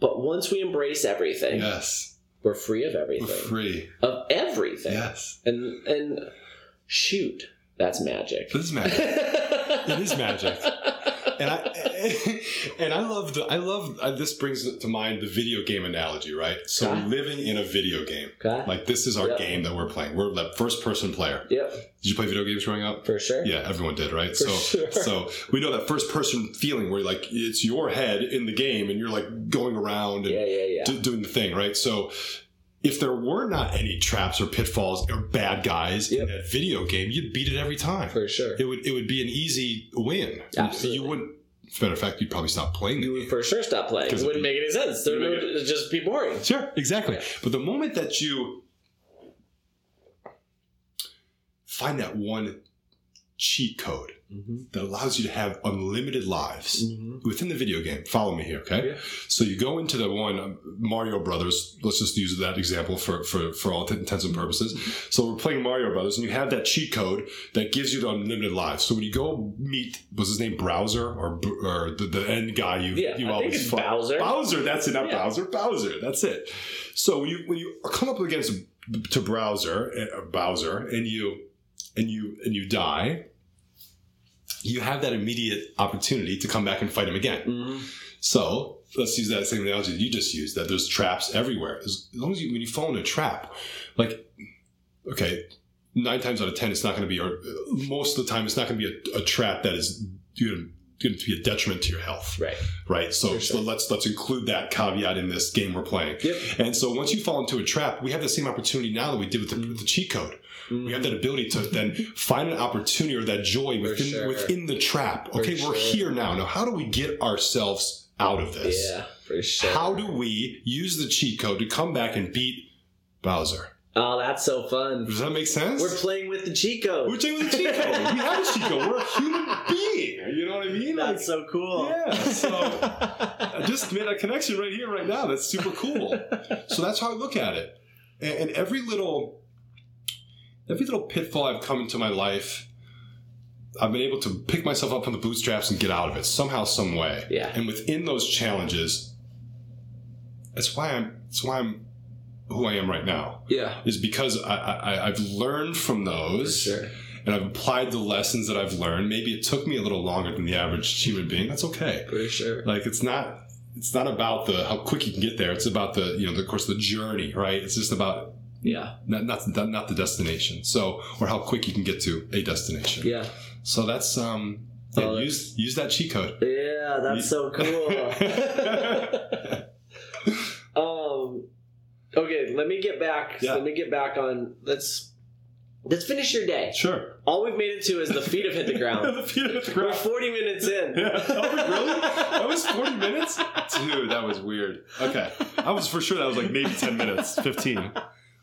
But once we embrace everything, Yes. we're free of We're everything. free. Of everything. Yes. And and shoot, that's magic. This is magic. it is magic. And I <laughs> and I love the I love uh, this brings to mind the video game analogy, right? So Okay. we're living in a video game. Okay. Like this is our Yep. game that we're playing. We're the first person player. Yep, Did you play video games growing up? for sure. Yeah, everyone did, right? For so sure. so we know that first person feeling where like it's your head in the game and you're like going around and Yeah, yeah, yeah. do- doing the thing, right? So if there were not any traps or pitfalls or bad guys Yep. in that video game, you'd beat it every time. For sure. It would it would be an easy win. Absolutely. You wouldn't. As a matter of fact, you'd probably stop playing You would for sure stop playing. It wouldn't it- make any sense. It would would just be boring. Sure, exactly. But the moment that you find that one cheat code that allows you to have unlimited lives within the video game, follow me here, okay? Mm-hmm. Yeah. So you go into the one um, Mario Brothers. Let's just use that example for for for all intents and purposes. Mm-hmm. So we're playing Mario Brothers, and you have that cheat code that gives you the unlimited lives. So when you go meet, was his name Browser or or the, the end guy you Yeah, you I think always it's? Bowser. Bowser, that's it, not Yeah. Bowser. Bowser, that's it. So when you when you come up against to Browser, uh, Bowser, and you and you and you die, you have that immediate opportunity to come back and fight him again. Mhm. So let's use that same analogy that you just used. That there's traps everywhere. As long as you when you fall in a trap, like okay, nine times out of ten, it's not going to be, or most of the time, it's not going to be a, a trap that is going to be a detriment to your health Right. right? So, sure. so let's let's include that caveat in this game we're playing. Yep. And so once you fall into a trap, we have the same opportunity now that we did with the, Mm-hmm. with the cheat code. Mm-hmm. We have that ability to then find an opportunity or that joy within sure. within the trap. Okay, For we're sure. here now. Now, how do we get ourselves out of this? Yeah, for sure. How do we use the cheat code to come back and beat Bowser? Oh, that's so fun. Does that make sense? We're playing with the cheat code. We're playing with cheat code. we have a cheat code. We're a human <laughs> being. You know what I mean? Like, That's so cool. Yeah, so I just made a connection right here, right now. That's super cool. So that's how I look at it. And, and every little, every little pitfall I've come into my life, I've been able to pick myself up from the bootstraps and get out of it somehow, some way. Yeah. And within those challenges, that's why I'm. That's why I'm who I am right now. yeah. Is because I, I I've learned from those sure. and I've applied the lessons that I've learned. Maybe it took me a little longer than the average human being. That's okay. For sure. Like it's not it's not about the how quick you can get there. It's about the you know the, of course the journey, right? It's just about Yeah. not not the, not the destination. So or how quick you can get to a destination. Yeah. So that's um yeah, Oh, use use that cheat code. Yeah, that's so cool. <laughs> um okay, let me get back. Yeah. Let me get back on let's let's finish your day. Sure. All we've made it to is the feet have hit the ground. <laughs> the feet hit the ground. We're 40 minutes in. Yeah. Oh, really? <laughs> That was 40 minutes? Dude, that was weird. Okay. I was for sure that was like maybe 10 minutes, 15.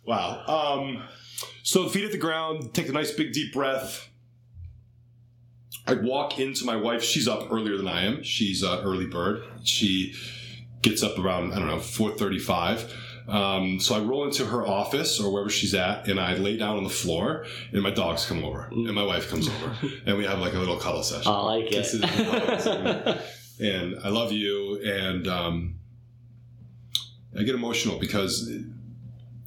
Wow. Um, so feet at the ground, take a nice big deep breath. I walk into my wife. She's up earlier than I am. She's an early bird. She gets up around, I don't know, 435. Um, so I roll into her office or wherever she's at, and I lay down on the floor, and my dogs come over, and my wife comes over, <laughs> and we have like a little cuddle session I like and and- <laughs> and I love you. And um, I get emotional because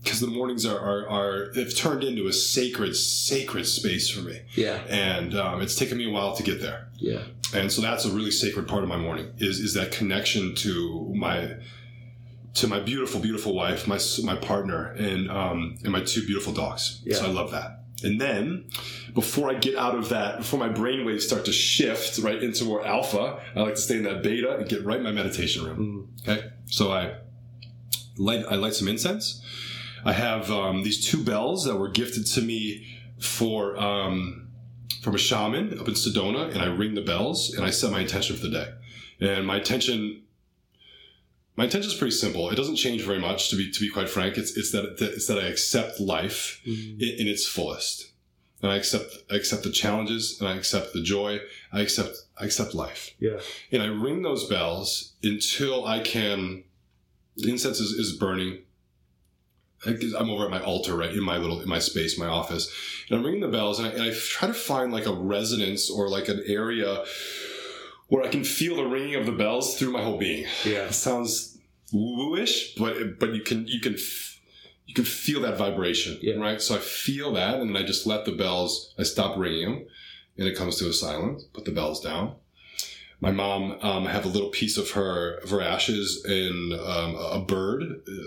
because the mornings are, are are have turned into a sacred sacred space for me, yeah. and um, it's taken me a while to get there. Yeah. And so that's a really sacred part of my morning is is that connection to my to my beautiful beautiful wife, my my partner, and um, and my two beautiful dogs. Yeah. So I love that. And then, before I get out of that, before my brain waves start to shift right into more alpha, I like to stay in that beta and get right in my meditation room. Okay, so I light I light some incense. I have um, these two bells that were gifted to me for um, from a shaman up in Sedona, and I ring the bells and I set my intention for the day. And my intention, my intention is pretty simple. It doesn't change very much, to be to be quite frank. It's it's that it's that I accept life in, in its fullest, and I accept I accept the challenges, and I accept the joy. I accept I accept life Yeah. and I ring those bells until I can. The incense is, is burning. I'm over at my altar, right in my little in my space, my office, and I'm ringing the bells, and I, and I try to find like a resonance or like an area where I can feel the ringing of the bells through my whole being. Yeah. It sounds woo-ish, but but you can you can you can feel that vibration, Yeah. right? So I feel that, and then I just let the bells. I stop ringing them, and it comes to a silence. Put the bells down. My mom, um, I have a little piece of her of her ashes in um, a bird.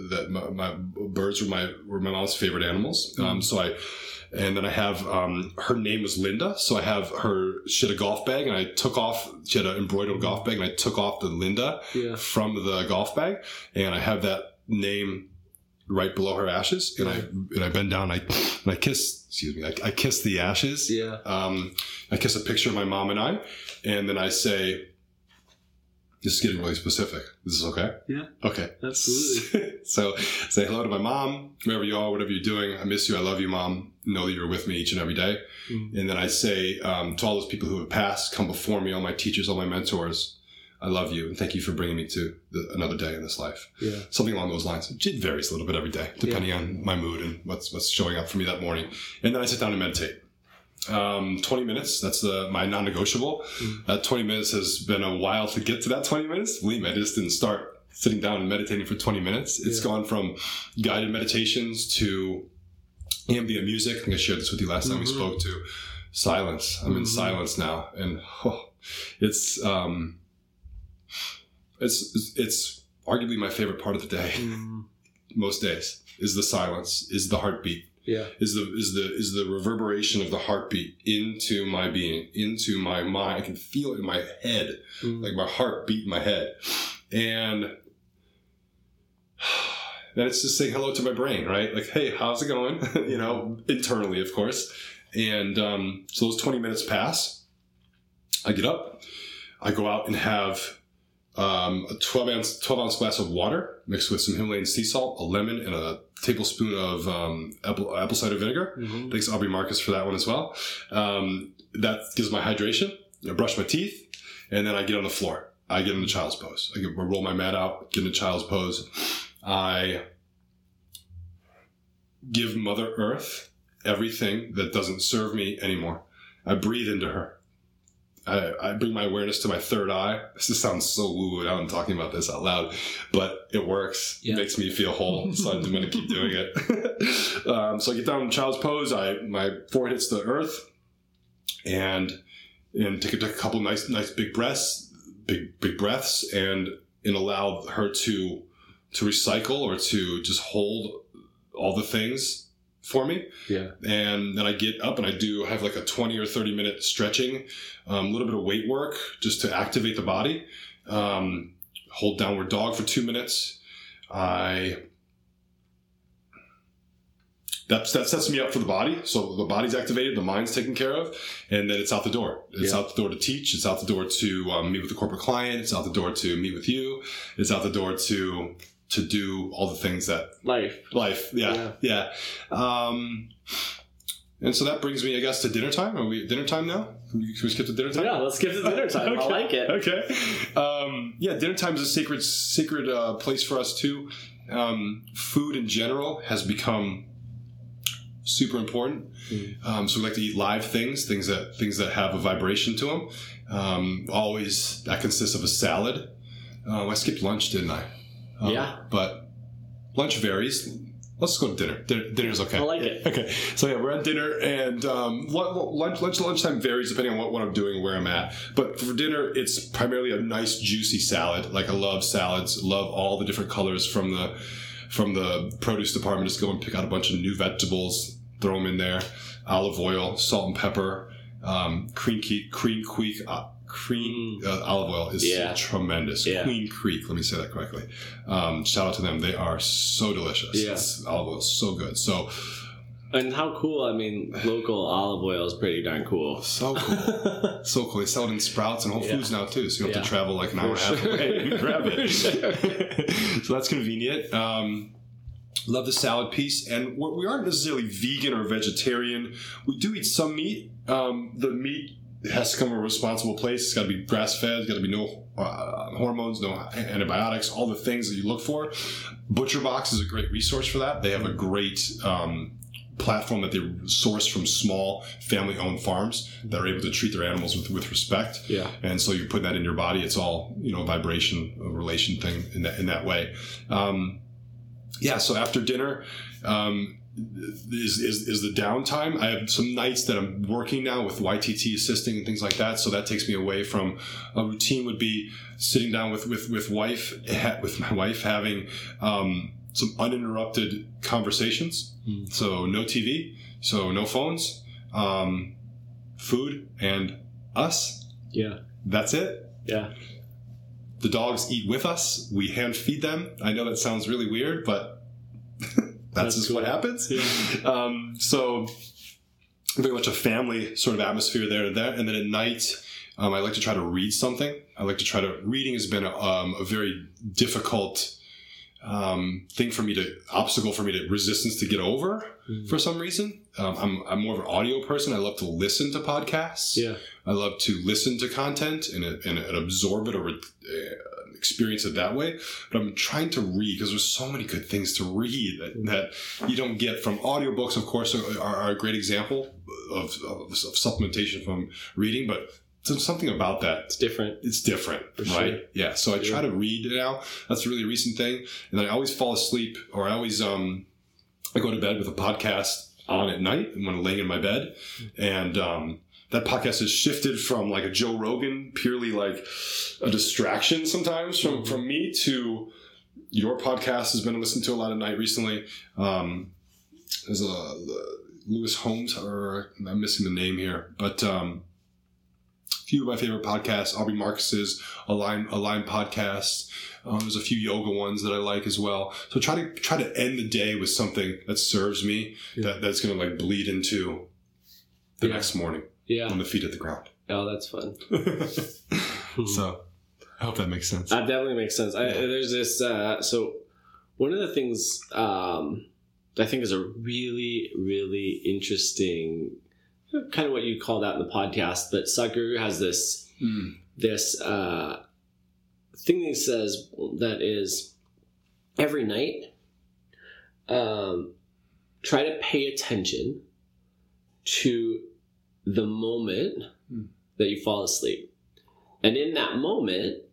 That my, my birds were my were my mom's favorite animals. Um, so I, and then I have um, her name was Linda. So I have her. She had a golf bag, and I took off. She had an embroidered golf bag, and I took off the Linda Yeah. from the golf bag, and I have that name right below her ashes, and I and I bend down, and I and I kiss. Excuse me, I, I kiss the ashes. Yeah. Um, I kiss a picture of my mom and I, and then I say, "This is getting really specific. This is okay." Yeah. Okay. Absolutely. <laughs> so say hello to my mom, wherever you are, whatever you're doing. I miss you. I love you, mom. Know that you're with me each and every day. Mhm. And then I say um, to all those people who have passed, come before me, all my teachers, all my mentors. I love you and thank you for bringing me to the, another day in this life. Yeah. Something along those lines. It varies a little bit every day, depending on my mood and what's what's showing up for me that morning. And then I sit down and meditate. Um, 20 minutes. That's the my non-negotiable. That 20 minutes has been a while to get to that 20 minutes. Believe me, I just didn't start sitting down and meditating for 20 minutes. It's Yeah. gone from guided meditations to ambient music. I think I shared this with you last time we Mhm. spoke to silence. I'm in Mhm. silence now, and oh, it's um, it's it's- it's arguably my favorite part of the day. Mm. <laughs> Most days is the silence, is the heartbeat Yeah. is the is the is the reverberation of the heartbeat into my being, into my mind. I can feel it in my head, Mm. like my heart beat in my head, and <sighs> then it's just saying hello to my brain, right? Like, hey, how's it going? <laughs> you know, internally, of course. And um, so those twenty minutes pass. I get up. I go out and have um, a 12 ounce 12 ounce glass of water mixed with some Himalayan sea salt, a lemon, and a tablespoon of um, apple, apple cider vinegar. Thanks Aubrey Marcus for that one as well. Um, that gives my hydration. I brush my teeth, and then I get on the floor. I get in the child's pose. I, get, I roll my mat out, get in the child's pose. I give Mother Earth everything that doesn't serve me anymore. I breathe into her. I, I bring my awareness to my third eye. This just sounds so woo woo. I'm talking about this out loud, but it works. Yeah. It makes me feel whole, so I'm going to keep doing it. <laughs> um, so I get down in child's pose. I my forehead hits the earth, and and take a, take a couple nice nice big breaths, big big breaths, and and allow her to to recycle or to just hold all the things for me Yeah. and then I get up and I do have like a 20 or 30 minute stretching, um, a little bit of weight work just to activate the body. Um, hold downward dog for two minutes. I that, that sets me up for the body. So the body's activated, the mind's taken care of, and then it's out the door. It's Yeah. out the door to teach. It's out the door to um, meet with the corporate client. It's out the door to meet with you. It's out the door to to do all the things that Life. life. Yeah, yeah. Um, and so that brings me, I guess, to dinner time. Are we at dinner time now? Can we, skip to dinner time? Yeah, let's skip to dinner time. I <laughs> Okay. like it. Okay. Um, yeah, dinner time is a sacred, sacred uh, place for us too. Um, food in general has become super important. Um, so we like to eat live things, things that things that have a vibration to them. Um, always that consists of a salad. Um, I skipped lunch, didn't I? Um, Yeah. But lunch varies. Let's go to dinner. dinner dinner's okay. I like it. <laughs> Okay, so yeah, we're at dinner, and um, lunch, lunch, lunchtime varies depending on what, what I'm doing, where I'm at. But for dinner, it's primarily a nice, juicy salad. Like I love salads, love all the different colors from the from the produce department. Just go and pick out a bunch of new vegetables, throw them in there, olive oil, salt and pepper, um, cream cream creek, uh, cream uh, olive oil is Yeah. tremendous. Yeah. Queen Creek, let me say that correctly. Um, shout out to them; they are so delicious. Yeah. Olive oil is so good. So And how cool, I mean, local olive oil is pretty darn cool. So cool. <laughs> so cool. They sell it in Sprouts and Whole. Foods now too, so you don't have to travel like an hour and a half away to <laughs> grab it. <laughs> so that's convenient. Um, love the salad piece, and we aren't necessarily vegan or vegetarian. We do eat some meat. Um, the meat has to come from a responsible place. It's got to be grass fed. It's got to be no uh, hormones, no antibiotics, all the things that you look for. Butcher Box is a great resource for that. They have a great um, platform that they source from small family owned farms that are able to treat their animals with, with respect. Yeah. And so you put that in your body. It's all, you know, vibration, relation thing in that, in that way. Um, yeah. So after dinner, um, is, is, is the downtime. I have some nights that I'm working now with YTT assisting and things like that. So that takes me away from a routine would be sitting down with, with, with wife, with my wife having, um, some uninterrupted conversations. So no TV, so no phones, um, food and us. Yeah. That's it. Yeah. The dogs eat with us. We hand feed them. I know that sounds really weird, but <laughs> that's, That's just cool. what happens. Um, so very much a family sort of atmosphere there and there. And then at night, um, I like to try to read something. I like to try to reading has been a, um, a very difficult um, thing for me to obstacle for me to resistance to get over for some reason. Um, I'm, I'm more of an audio person. I love to listen to podcasts. Yeah. I love to listen to content and, and, and absorb it or experience it that way. But I'm trying to read because there's so many good things to read that, that you don't get from audiobooks, of course, are, are a great example of, of, of supplementation from reading, but something about that It's different. it's different, For right? sure. Yeah. So I try to read now. That's a really recent thing. And then I always fall asleep or I always um I go to bed with a podcast on at night when I'm laying in my bed. And um that podcast has shifted from like a Joe Rogan, purely like a distraction sometimes from from me to your podcast has been listened to a lot at night recently. Um there's a Lewis Howes or I'm missing the name here, but um a few of my favorite podcasts. Aubrey Marcus's Align Align podcast. Um, there's a few yoga ones that I like as well. So try to try to end the day with something that serves me that, that's going to like bleed into the Yeah. next morning Yeah. on the feet of the ground. Oh, that's fun. <laughs> so I hope that makes sense. That definitely makes sense. I, there's this. Uh, so one of the things um, I think is a really, really interesting, kind of what you called out in the podcast. But Sadhguru has this Mm. this uh, thing that he says that is every night. Um, try to pay attention to the moment Hmm. that you fall asleep, and in that moment,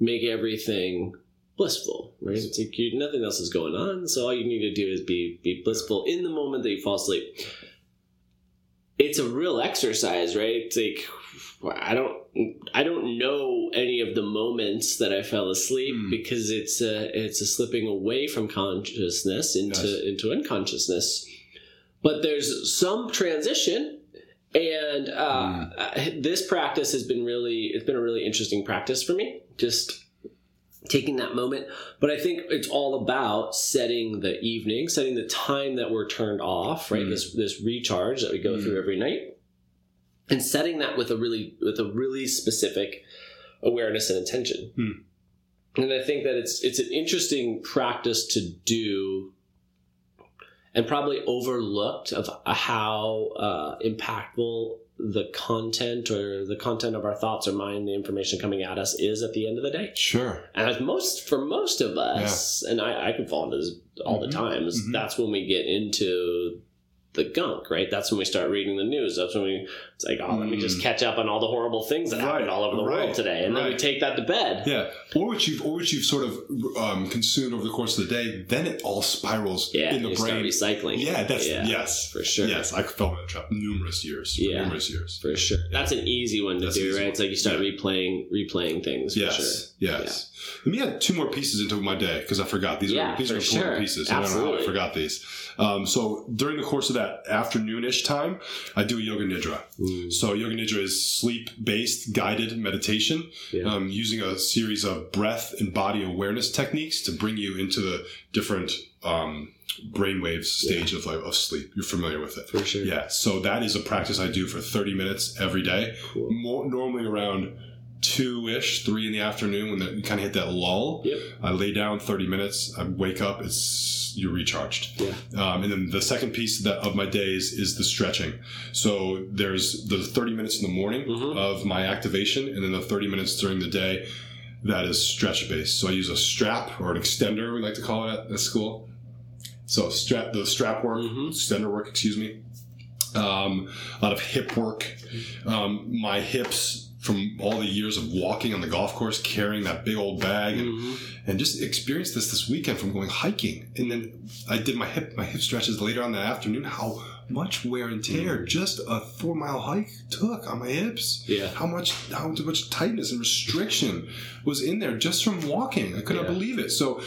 make everything blissful. Right? It's like you, nothing else is going on, so all you need to do is be be blissful in the moment that you fall asleep. It's a real exercise, right? It's like I don't I don't know any of the moments that I fell asleep Hmm. because it's a it's a slipping away from consciousness into Yes. into unconsciousness. But there's some transition, and uh, uh, this practice has been really it's been a really interesting practice for me. Just taking that moment, but I think it's all about setting the evening, setting the time that we're turned off, right? Mm. This this recharge that we go Mm. through every night and setting that with a really with a really specific awareness and intention. Hmm. And I think that it's it's an interesting practice to do, and probably overlooked of how uh, impactful the content or the content of our thoughts or mind, the information coming at us is at the end of the day. Sure. And as most for most of us, and I, I can fall into this all the Mhm. times, Mhm. that's when we get into the gunk, right? That's when we start reading the news. That's when we it's like, oh, let me just Mm. catch up on all the horrible things that happened all over the right, world today, and then we take that to bed. Yeah, or what you've or what you've sort of um, consumed over the course of the day, then it all spirals Yeah, in the brain. recycling. Yeah, that's Yeah, yes, for sure. Yes, I fell in that trap numerous years. Yeah. numerous years. for sure. That's an easy one to That's do, right? one. It's like you start Yeah. replaying replaying things. Yes, for sure. yes. Let me add two more pieces into my day because I forgot these Yeah, are these for are important sure. pieces. I don't know how I forgot these. Um, so during the course of that afternoonish time, I do yoga nidra. Mm, So yoga nidra is sleep based guided meditation. yeah. um, using a series of breath and body awareness techniques to bring you into the different um, brainwaves stage of, like, of sleep. You're familiar with it. for sure. Yeah, so that is a practice I do for 30 minutes every day. Cool. More, normally around two ish, three in the afternoon when the, you kind of hit that lull. Yep. I lay down 30 minutes. I wake up. It's you're recharged. Yeah. Um, and then the second piece of, that, of my days is the stretching. So there's the 30 minutes in the morning Mhm. of my activation, and then the 30 minutes during the day that is stretch based. So I use a strap or an extender, we like to call it at, at school. So strap the strap work, Mhm. extender work, excuse me. Um, a lot of hip work. Um, my hips from all the years of walking on the golf course, carrying that big old bag, and, Mhm. and just experienced this this weekend from going hiking. And then I did my hip my hip stretches later on that afternoon. How much wear and tear just a four mile hike took on my hips Yeah. how much how much tightness and restriction was in there just from walking. I could not Yeah. believe it. So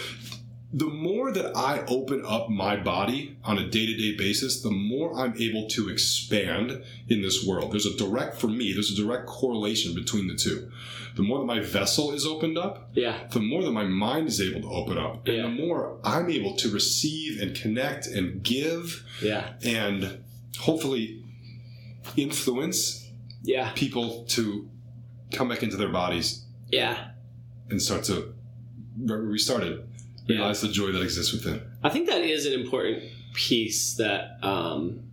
the more that I open up my body on a day-to-day basis, the more I'm able to expand in this world. There's a direct for me, there's a direct correlation between the two. The more that my vessel is opened up, Yeah. the more that my mind is able to open up, and Yeah. the more I'm able to receive and connect and give Yeah. and hopefully influence Yeah. people to come back into their bodies Yeah. and start to re- restart it. Yeah. Realize the joy that exists within. I think that is an important piece that um,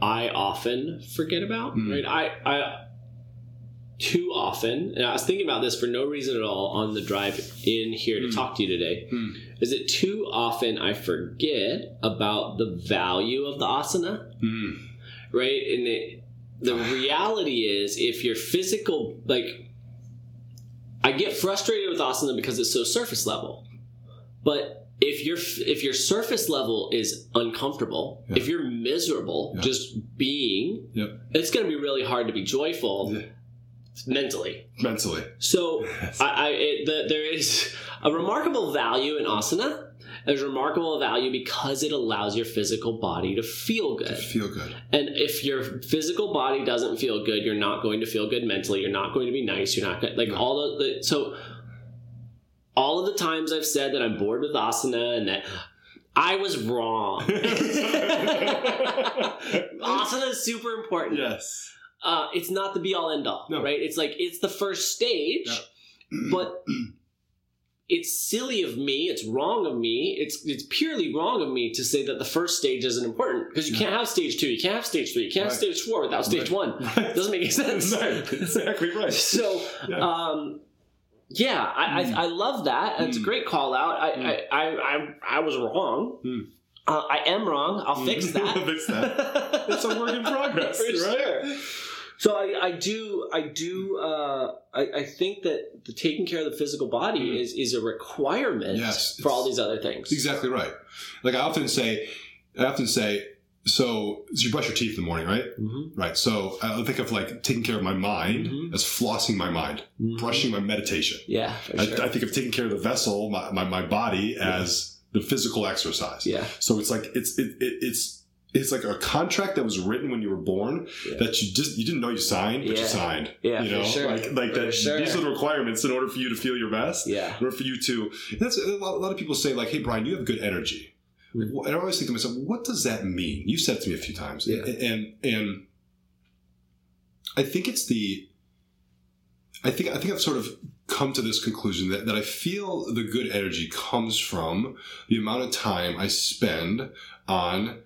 I often forget about. Mm. Right? I, I too often, and I was thinking about this for no reason at all on the drive in here to Mm. talk to you today. Mm. Is that too often I forget about the value of the asana, Mm. right? And it, the reality is, if your physical like, I get frustrated with asana because it's so surface level, but if your if your surface level is uncomfortable, Yeah. if you're miserable Yeah. just being, Yep. it's going to be really hard to be joyful Yeah. mentally. Mentally. So I, I it, the, there is a remarkable value in asana. There's remarkable value because it allows your physical body to feel To good. feel good. And if your physical body doesn't feel good, you're not going to feel good mentally. You're not going to be nice. You're not going like No. all the, the so all of the times I've said that I'm bored with asana and that I was wrong. <laughs> asana is super important. Yes. Uh, it's not the be all end all, No. right? It's like it's the first stage. But it's silly of me. It's wrong of me. It's it's purely wrong of me to say that the first stage isn't important because you can't have stage two, you can't have stage three, you can't have stage four without stage Right. one. Right. Doesn't make any sense. <laughs> Right, exactly right. <laughs> So, Yeah. um, yeah, I, Mm. I, I love that. It's a Mm. great call out. I, Mm. I, I, I, I was wrong. Mm. Uh, I am wrong. I'll fix Mm. that. <laughs> Fix that. It's a work in <laughs> progress, For right? sure. So I, I do I do uh, I, I think that the taking care of the physical body Mm. is is a requirement Yes, for all these other things. Exactly right. Like I often say, I often say, so, so you brush your teeth in the morning, right? Mhm. Right. So I think of like taking care of my mind Mhm. as flossing my mind, Mhm. brushing my meditation. Yeah, I, sure. I think of taking care of the vessel, my, my, my body, as the physical exercise. yeah, So it's like it's it, it, it's it's like a contract that was written when you were born Yeah. that you just you didn't know you signed, but Yeah. you signed. Yeah, you know, sure. like like For that. sure. These are the requirements in order for you to feel your best. yeah, In order for you to, that's a lot, a lot of people say like, "Hey, Brian, you have good energy,". And I always think to myself, "What does that mean?" You said to me a few times, Yeah. and, and I think it's the. I think I think I've sort of come to this conclusion that, that I feel the good energy comes from the amount of time I spend on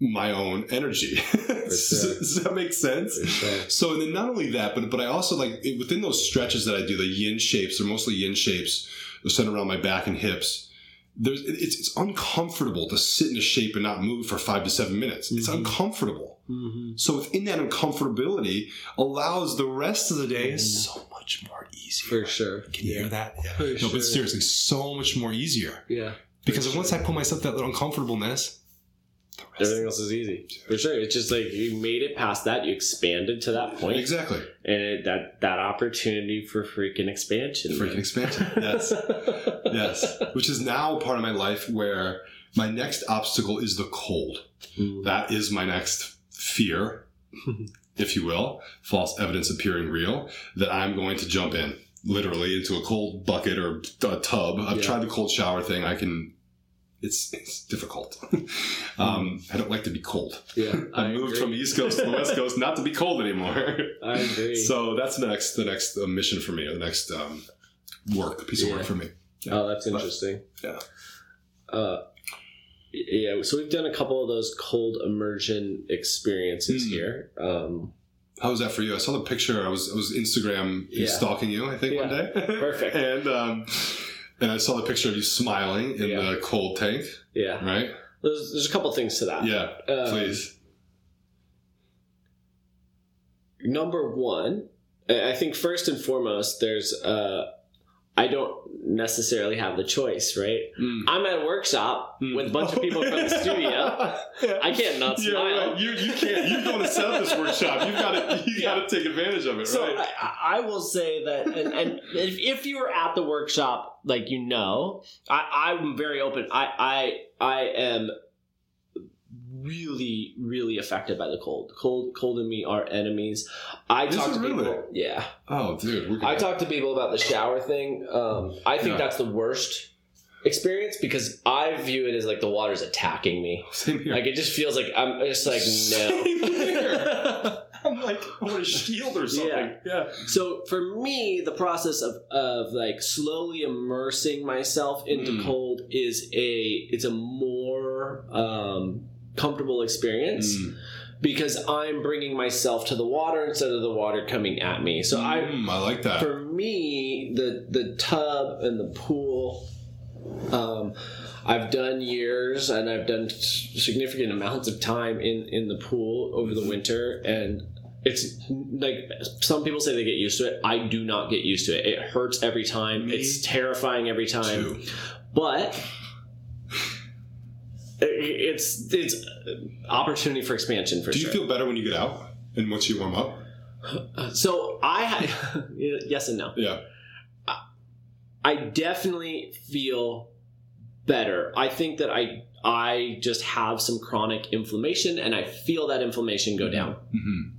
my own energy. <laughs> does, sure. <laughs> does that make sense? sure. So and then not only that, but but I also like within those stretches that I do, the yin shapes, they're mostly yin shapes, they're centered around my back and hips. There's it's it's uncomfortable to sit in a shape and not move for five to seven minutes. It's Mhm. uncomfortable. Mm-hmm. So within that uncomfortability allows the rest of the day so much more easier. For sure. Can you hear that? Yeah. For no, sure. but seriously, so much more easier. Yeah. Because once I put myself that little uncomfortableness, Everything else is easy. For sure. It's just like you made it past that, you expanded to that point. exactly And it, that that opportunity for freaking expansion. freaking man. expansion. Yes. <laughs> yes, which is now part of my life where my next obstacle is the cold. Mm. That is my next fear, <laughs> if you will, false evidence appearing real, that I'm going to jump in literally into a cold bucket or a tub. I've Yeah. tried the cold shower thing. I can. It's it's difficult. <laughs> um, I don't like to be cold. Yeah. <laughs> I, moved agree. from the East Coast to the West Coast not to be cold anymore. <laughs> I agree. so that's the next the next uh, mission for me, or the next um, work piece of work for me. Oh, that's interesting. Yeah. Uh, yeah. So we've done a couple of those cold immersion experiences Hmm. here. Um, How was that for you? I saw the picture. I was I was Instagram Yeah. stalking you. I think one day. Perfect. and um, and I saw the picture of you smiling in Yeah. the cold tank. yeah. Right? There's, there's a couple things to that. Yeah. Um, Please. Number one, I I think first and foremost, there's uh, I don't necessarily have the choice, right? Mm. I'm at a workshop Mm. with a bunch of people from the studio. <laughs> Yeah. I can't not Yeah, smile. right. You you can't. You're going to set up this workshop. You've got to <laughs> you Yeah. got to take advantage of it, So right? I, I- I will say that, and, and if, if you were at the workshop, like you know, I, I'm very open. I, I I am really really affected by the cold. Cold cold and me are enemies. I Is talk to really? people. Yeah, oh, dude. We're I talk to people about the shower thing. Um, I think Yeah. that's the worst experience because I view it as like the water's attacking me. <laughs> Same here. Like it just feels like I'm just like Same no. here. <laughs> I'm like I want a shield or something. Yeah. So for me, the process of, of like slowly immersing myself into Mm. cold is a it's a more um, comfortable experience Mm. because I'm bringing myself to the water instead of the water coming at me. So I Mm, I like that. for me the the tub and the pool um, I've done years and I've done significant amounts of time in in the pool over the winter and it's like some people say they get used to it. I do not get used to it. It hurts every time. Me it's terrifying every time. Two. But it's it's opportunity for expansion for Do sure. you feel better when you get out and once you warm up? so I <laughs> yes and no. Yeah. I definitely feel better. I think that I I just have some chronic inflammation and I feel that inflammation go down. Mm-hmm.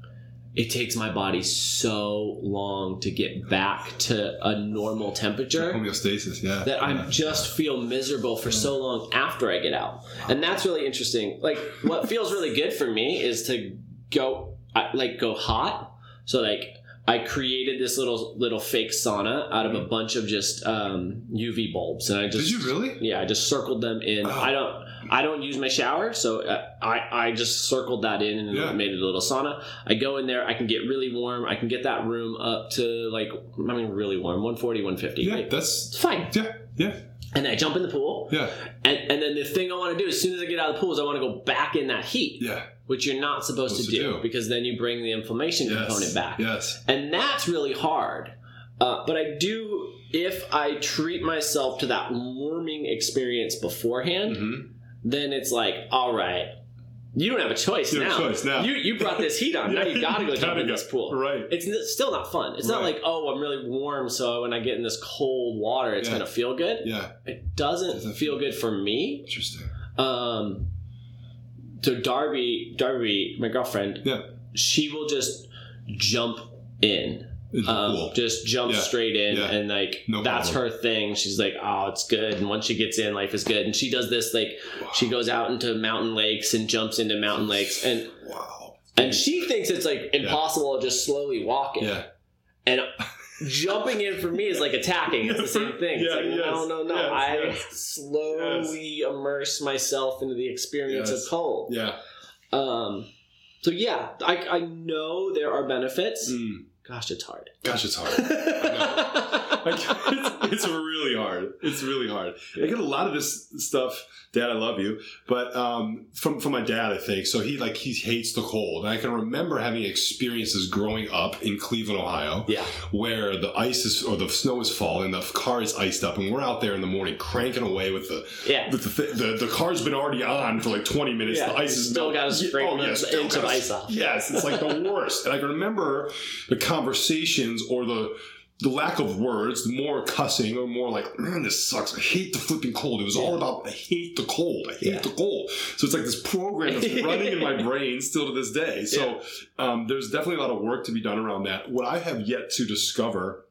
It takes my body so long to get back to a normal temperature Homeostasis. Yeah. that I Yeah. just feel miserable for so long after I get out. And that's really interesting. Like what feels really good for me is to go like go hot. So like I created this little little fake sauna out of a bunch of just um, UV bulbs, and I just Did you really? yeah, I just circled them in. Oh. I don't I don't use my shower, so uh, I I just circled that in and Yeah. made it a little sauna. I go in there, I can get really warm. I can get that room up to like I mean really warm, 140, 150. Yeah, Like, that's fine. yeah, yeah, And I jump in the pool, yeah, and, and then the thing I want to do as soon as I get out of the pool is I want to go back in that heat, yeah. which you're not supposed, Supposed to, to do, do. because then you bring the inflammation Yes. component back. Yes. And that's really hard. Uh, but I do, if I treat myself to that warming experience beforehand, hmm then it's like, all right, you don't have a choice You now. have a choice now. You you brought this heat on. Now you gotta go <laughs> jump in this pool. Right. It's still not fun. It's not Right. like, oh, I'm really warm, so when I get in this cold water, it's Yeah. gonna feel good. Yeah. It doesn't, Doesn't feel good for me. Interesting. Um, so Darby, Darby, my girlfriend, Yeah. she will just jump in. Um, cool. Just jump Yeah. straight in, Yeah. and like No that's her thing. She's like, "Oh, it's good." And once she gets in, life is good. And she does this like she goes out into mountain lakes and jumps into mountain lakes, and wow. and she thinks it's like impossible to just slowly walk in. Yeah. And jumping in for me is like attacking. It's the <laughs> same thing. It's like, yes, no, no, no. yes, I yes. slowly immerse myself into the experience of cold. Yeah. Um, so yeah, I, I know there are benefits. Mm. Gosh, it's hard. Gosh, it's hard. <laughs> Like, it's, it's really hard. It's really hard. I get a lot of this stuff. Dad, I love you, but um, from from my dad, I think. So he like he hates the cold, and I can remember having experiences growing up in Cleveland, Ohio, yeah. where the ice is or the snow is falling, the car is iced up, and we're out there in the morning cranking away with the Yeah. with the, th- the the car's been already on for like 20 minutes. Yeah, the ice is still gotta scrape oh, the yeah, inch of ice off. Yes, it's like the worst. And I can remember the conversations or the the lack of words, the more cussing or more like, man, this sucks. I hate the flipping cold. It was all about I hate the cold. I hate Yeah. the cold. So it's like this program that's <laughs> running in my brain still to this day. So um, there's definitely a lot of work to be done around that. What I have yet to discover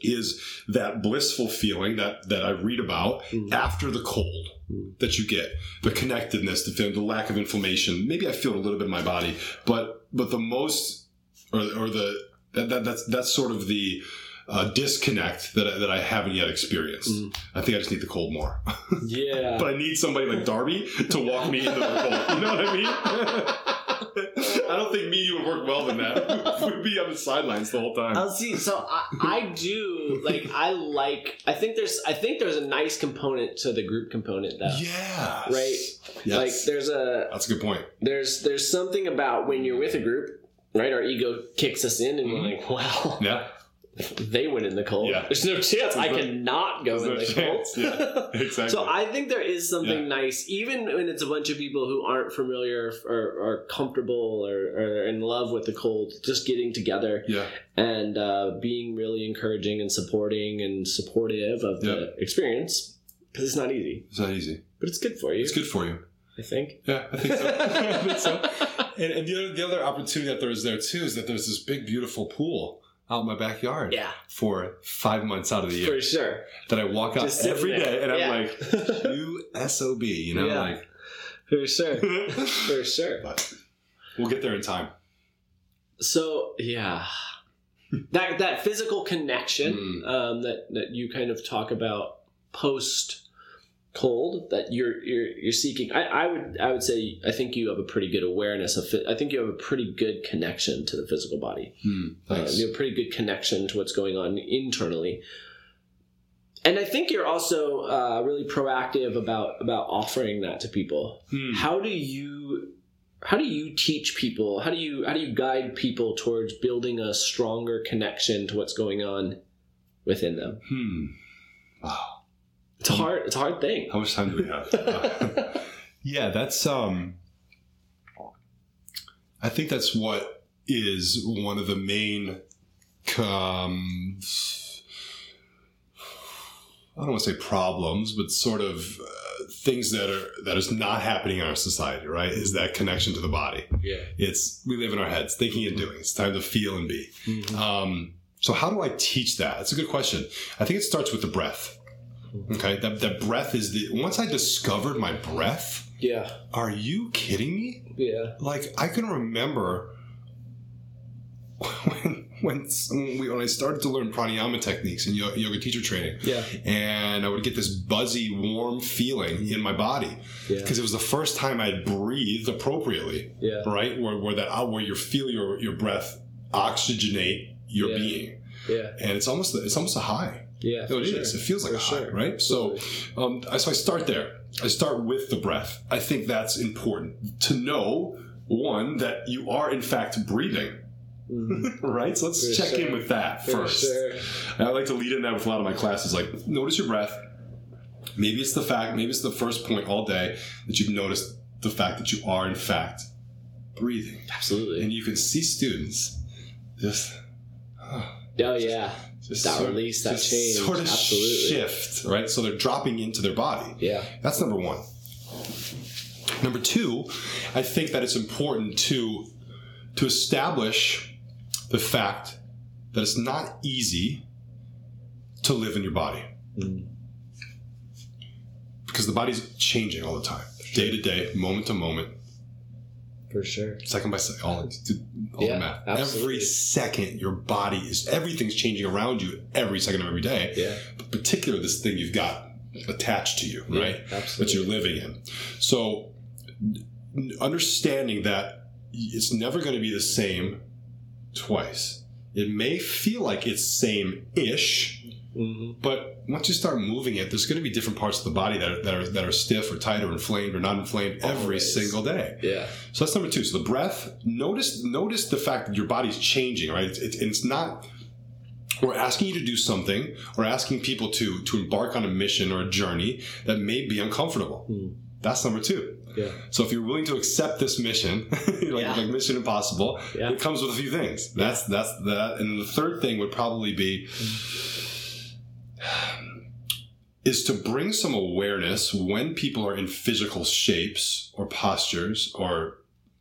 is that blissful feeling that that I read about Mhm. after the cold Mm. that you get, the connectedness, the feeling, the lack of inflammation. Maybe I feel it a little bit in my body, but but the most or or the that, that that's that's sort of the uh, disconnect that I, that I haven't yet experienced. Mm. I think I just need the cold more, <laughs> Yeah. but I need somebody like Darby to walk me into the cold. You know what I mean? <laughs> I don't think me and you would work well in that. <laughs> We'd be on the sidelines the whole time. I'll see. So I, I do like I like. I think there's. I think there's a nice component to the group component though. yeah. Right. Yes. Like there's a That's a good point. there's there's something about when you're with a group, right? Our ego kicks us in, and we're like, well, Yeah. <laughs> they went in the cold. Yeah. There's no chance I no- cannot go in there's the no cold. Yeah. <laughs> Exactly. So I think there is something Yeah. nice, even when it's a bunch of people who aren't familiar or, or comfortable or, or in love with the cold, just getting together yeah. and uh, being really encouraging and supporting and supportive of the experience because it's not easy, It's not easy. but it's good for you. It's good for you. I think. Yeah, I think so. <laughs> I think so. And, and the, other, the other opportunity that there is there too is that there's this big, beautiful pool out in my backyard Yeah, for five months out of the year for sure. that I walk out Just every there. and Yeah. I'm like, you SOB, you know, Yeah. like, For sure. <laughs> For sure. but we'll get there in time. So yeah, that that physical connection Mm. um, that that you kind of talk about post cold that you're you're you're seeking. I, I would I would say I think you have a pretty good awareness of. I think you have a pretty good connection to the physical body. Hmm, Uh, you have a pretty good connection to what's going on internally. And I think you're also uh, really proactive about about offering that to people Hmm. how do you how do you teach people how do you how do you guide people towards building a stronger connection to what's going on within them Hmm. Wow. It's a hard it's a hard thing How much time do we have? <laughs> <laughs> Yeah, that's um I think that's what is one of the main um I don't want to say problems, but sort of uh, things that are that is not happening in our society, right? Is that connection to the body. yeah It's we live in our heads, thinking and doing. It's time to feel and be. Um, so how do I teach that? That's a good question. I think it starts with the breath. Okay, that that breath is the once I discovered my breath. yeah Are you kidding me? yeah Like I can remember <laughs> when when when, we, when I started to learn pranayama techniques and yoga, yoga teacher training, Yeah. and I would get this buzzy, warm feeling in my body Yeah. because it was the first time I'd breathed appropriately, Yeah. right? Where where that uh, where you feel your your breath oxygenate your Yeah. being, Yeah. and it's almost it's almost a high. Yeah. It is. It feels like For a high, sure. right? So, um, so I start there. I start with the breath. I think that's important to know. One that you are in fact breathing, <laughs> right? So let's For check in with that first. sure. I like to lead in that with a lot of my classes. Like, notice your breath. Maybe it's the fact. Maybe it's the first point all day that you've noticed the fact that you are in fact breathing, Absolutely. and you can see students just. Oh yeah. Just That sort- release, that change, sort of absolutely. shift, right? So they're dropping into their body. Yeah. That's number one. Number two, I think that it's important to to establish the fact that it's not easy to live in your body Mm. because the body's changing all the time, day to day, moment to moment, For sure. second by second, all, all Yeah, the math. absolutely. Every second, your body is everything's changing around you every second of every day. Yeah. But particularly this thing you've got attached to you, right? Yeah, that you're living in. So, understanding that it's never going to be the same twice. It may feel like it's same ish, But once you start moving it, there's going to be different parts of the body that are, that are, that are stiff or tight or inflamed or not inflamed every single day. Yeah. So that's number two. So the breath. Notice notice the fact that your body's changing, right? It's, it's, it's not. We're asking you to do something. We're asking people to to embark on a mission or a journey that may be uncomfortable. Hmm. That's number two. Yeah. So if you're willing to accept this mission, <laughs> like, Yeah. like Mission Impossible, Yeah. it comes with a few things. That's that's that. And the third thing would probably be <sighs> is to bring some awareness when people are in physical shapes or postures or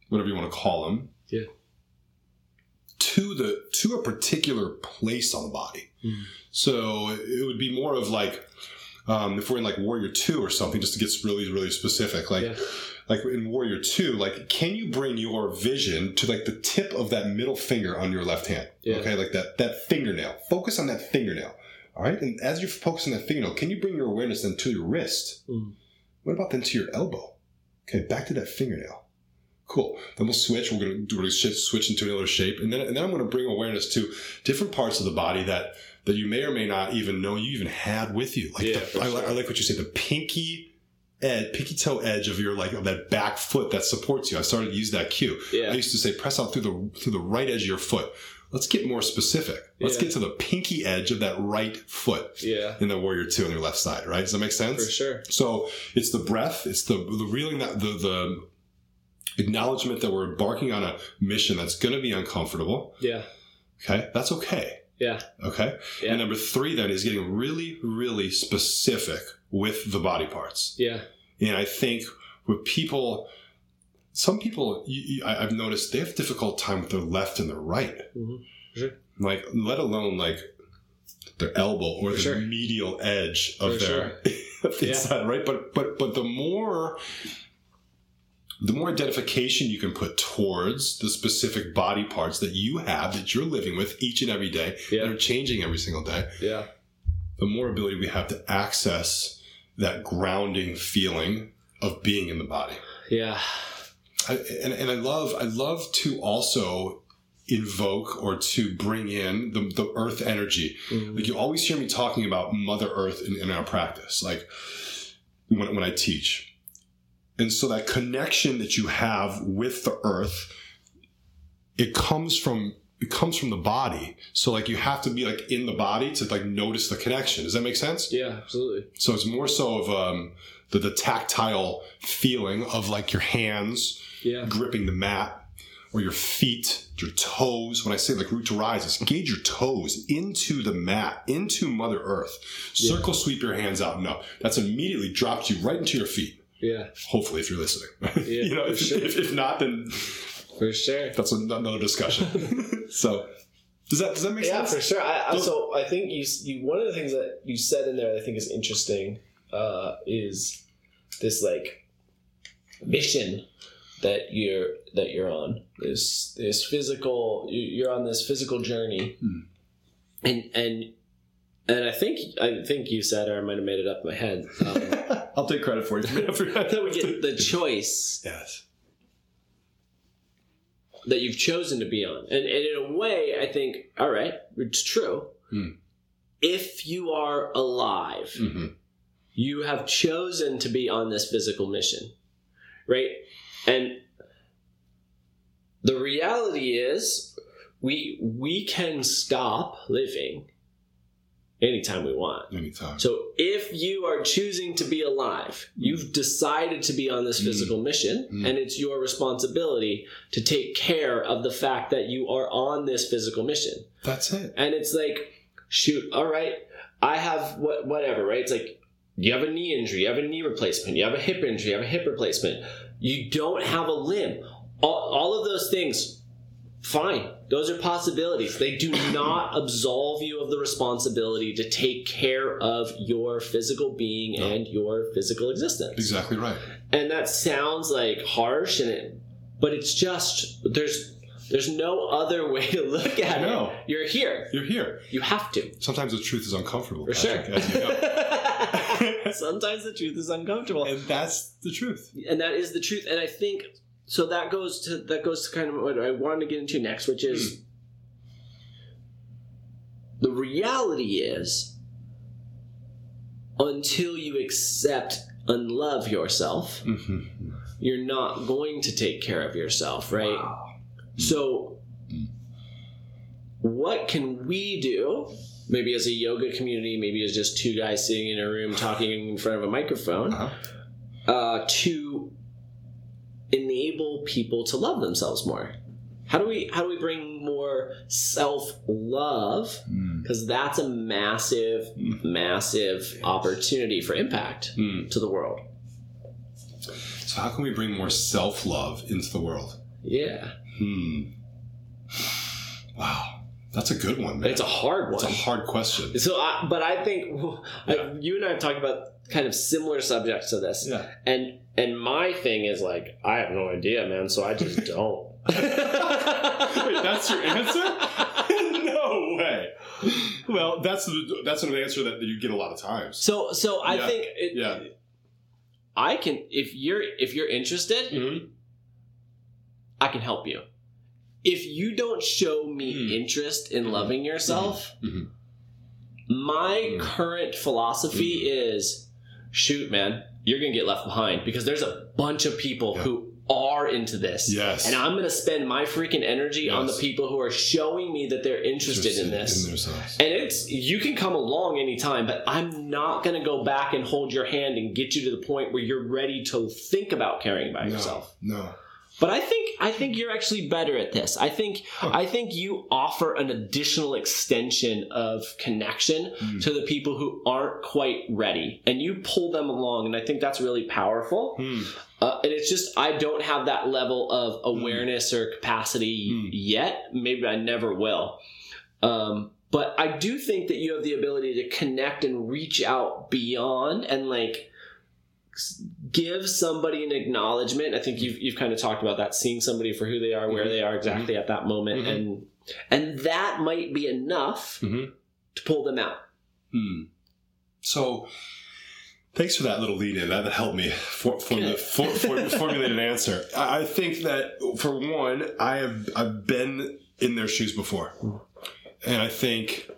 whatever you want to call them. Yeah. To the to a particular place on the body. Mhm. So it would be more of like um, if we're in like Warrior Two or something, just to get really really specific, like Yeah. like in Warrior Two, like can you bring your vision to like the tip of that middle finger on your left hand? Yeah. Okay, like that that fingernail. Focus on that fingernail. All right, and as you're focusing that fingernail, can you bring your awareness then to your wrist? Mm. What about then to your elbow? Okay, back to that fingernail. Cool. Then we'll switch. We're gonna do we're gonna shift, switch into another shape, and then and then I'm gonna bring awareness to different parts of the body that that you may or may not even know you even had with you. Like Yeah, the, I, sure. I like what you say, the pinky ed, pinky toe edge of your like of that back foot that supports you. I started to use that cue. Yeah. I used to say press out through the through the right edge of your foot. Let's get more specific. Let's Yeah. get to the pinky edge of that right foot Yeah. in the warrior two on your left side. Right? Does that make sense? For sure. So it's the breath, it's the the reeling that the the acknowledgement that we're embarking on a mission that's going to be uncomfortable. Yeah. Okay, that's okay. Yeah. Okay. Yeah. And number three then is getting really, really specific with the body parts. Yeah. And I think with people, some people you, you, I, I've noticed they have a difficult time with their left and their right. Mhm. Sure. Like, let alone like their elbow or For the sure. medial edge of For their <laughs> of the Yeah. inside, right? But but but the more the more identification you can put towards the specific body parts that you have that you're living with each and every day Yeah. that are changing every single day, Yeah. the more ability we have to access that grounding feeling of being in the body. Yeah. I, and, and I love I love to also invoke or to bring in the, the earth energy. Mhm. Like you always hear me talking about Mother Earth in, in our practice, like when, when I teach. And so that connection that you have with the earth, it comes from it comes from the body. So like you have to be like in the body to like notice the connection. Does that make sense? Yeah. Absolutely. So it's more so of um, the, the tactile feeling of like your hands Yeah. gripping the mat or your feet, your toes. When I say like root to rise, is engage your toes into the mat, into Mother Earth. Circle sweep your hands out and up. That's immediately dropped you right into your feet. Yeah. Hopefully, if you're listening. <laughs> you know, if, sure. if, if not, then For sure. that's another discussion. <laughs> <laughs> so, does that does that make Yeah, sense? for sure. I, I, so I think you, you one of the things that you said in there that I think is interesting uh, is this like mission that you're that you're on this this physical you- you're on this physical journey Hmm. and and and I think I think you said or I might have made it up in my head um, <laughs> I'll take credit for it. <laughs> that we get the choice yes. that you've chosen to be on. And, and in a way, I think, all right, it's true. Hmm. If you are alive, hmm you have chosen to be on this physical mission, right? And the reality is, we we can stop living anytime we want. Anytime. So if you are choosing to be alive, you've decided to be on this physical mission, Mm. and it's your responsibility to take care of the fact that you are on this physical mission. That's it. And it's like, shoot, all right, I have what whatever, right? It's like you have a knee injury, you have a knee replacement, you have a hip injury, you have a hip replacement, you don't have a limb. All, all of those things, fine. Those are possibilities. They do <coughs> not absolve you of the responsibility to take care of your physical being and your physical existence. Exactly right. And that sounds like harsh and it, but it's just there's there's no other way to look at I know. it. You're here. You're here. You have to. Sometimes the truth is uncomfortable. For sure. As you know. <laughs> Sometimes the truth is uncomfortable. and that's the truth. and that is the truth and i think so that goes to that goes to kind of what i wanted to get into next which is the reality is until you accept and love yourself Mm-hmm. you're not going to take care of yourself right so what can we do maybe as a yoga community maybe as just two guys sitting in a room talking in front of a microphone Uh-huh. uh, to enable people to love themselves more. How do we how do we bring more self love? Mm. Because that's a massive, massive opportunity for impact Mm. to the world. So how can we bring more self love into the world? Yeah, Hmm. Wow, that's a good one, man. it's a hard one. It's a hard question. So, I, but I think <laughs> I, you and I have talked about kind of similar subjects to this, Yeah. and and my thing is like I have no idea, man. So I just don't. <laughs> <laughs> Wait, that's your answer? no way. Well, that's the, that's an answer that you get a lot of times. So so I Yeah. think it, Yeah. I can if you're if you're interested, Mm-hmm. I can help you. If you don't show me Hmm. interest in loving yourself, Mhm. my Hmm. current philosophy is shoot, man, you're going to get left behind because there's a bunch of people Yeah. who are into this. Yes. And I'm going to spend my freaking energy on the people who are showing me that they're interested in this. themselves. And it's you can come along anytime, but I'm not going to go back and hold your hand and get you to the point where you're ready to think about caring about no, yourself. No. But I think I think you're actually better at this. I think I think you offer an additional extension of connection Mm. to the people who aren't quite ready, and you pull them along, and I think that's really powerful. Hmm. Uh, and it's just I don't have that level of awareness or capacity Mm. yet. Maybe I never will. Um, but I do think that you have the ability to connect and reach out beyond and like give somebody an acknowledgement. I think you've you've kind of talked about that, seeing somebody for who they are, where Mhm. they are exactly at that moment, Mhm. and and that might be enough Mhm. to pull them out. Hmm. So, thanks for that little lead in. That helped me for, formula, for, for, <laughs> formulate an answer. I I think that for one, I have I've been in their shoes before, and I think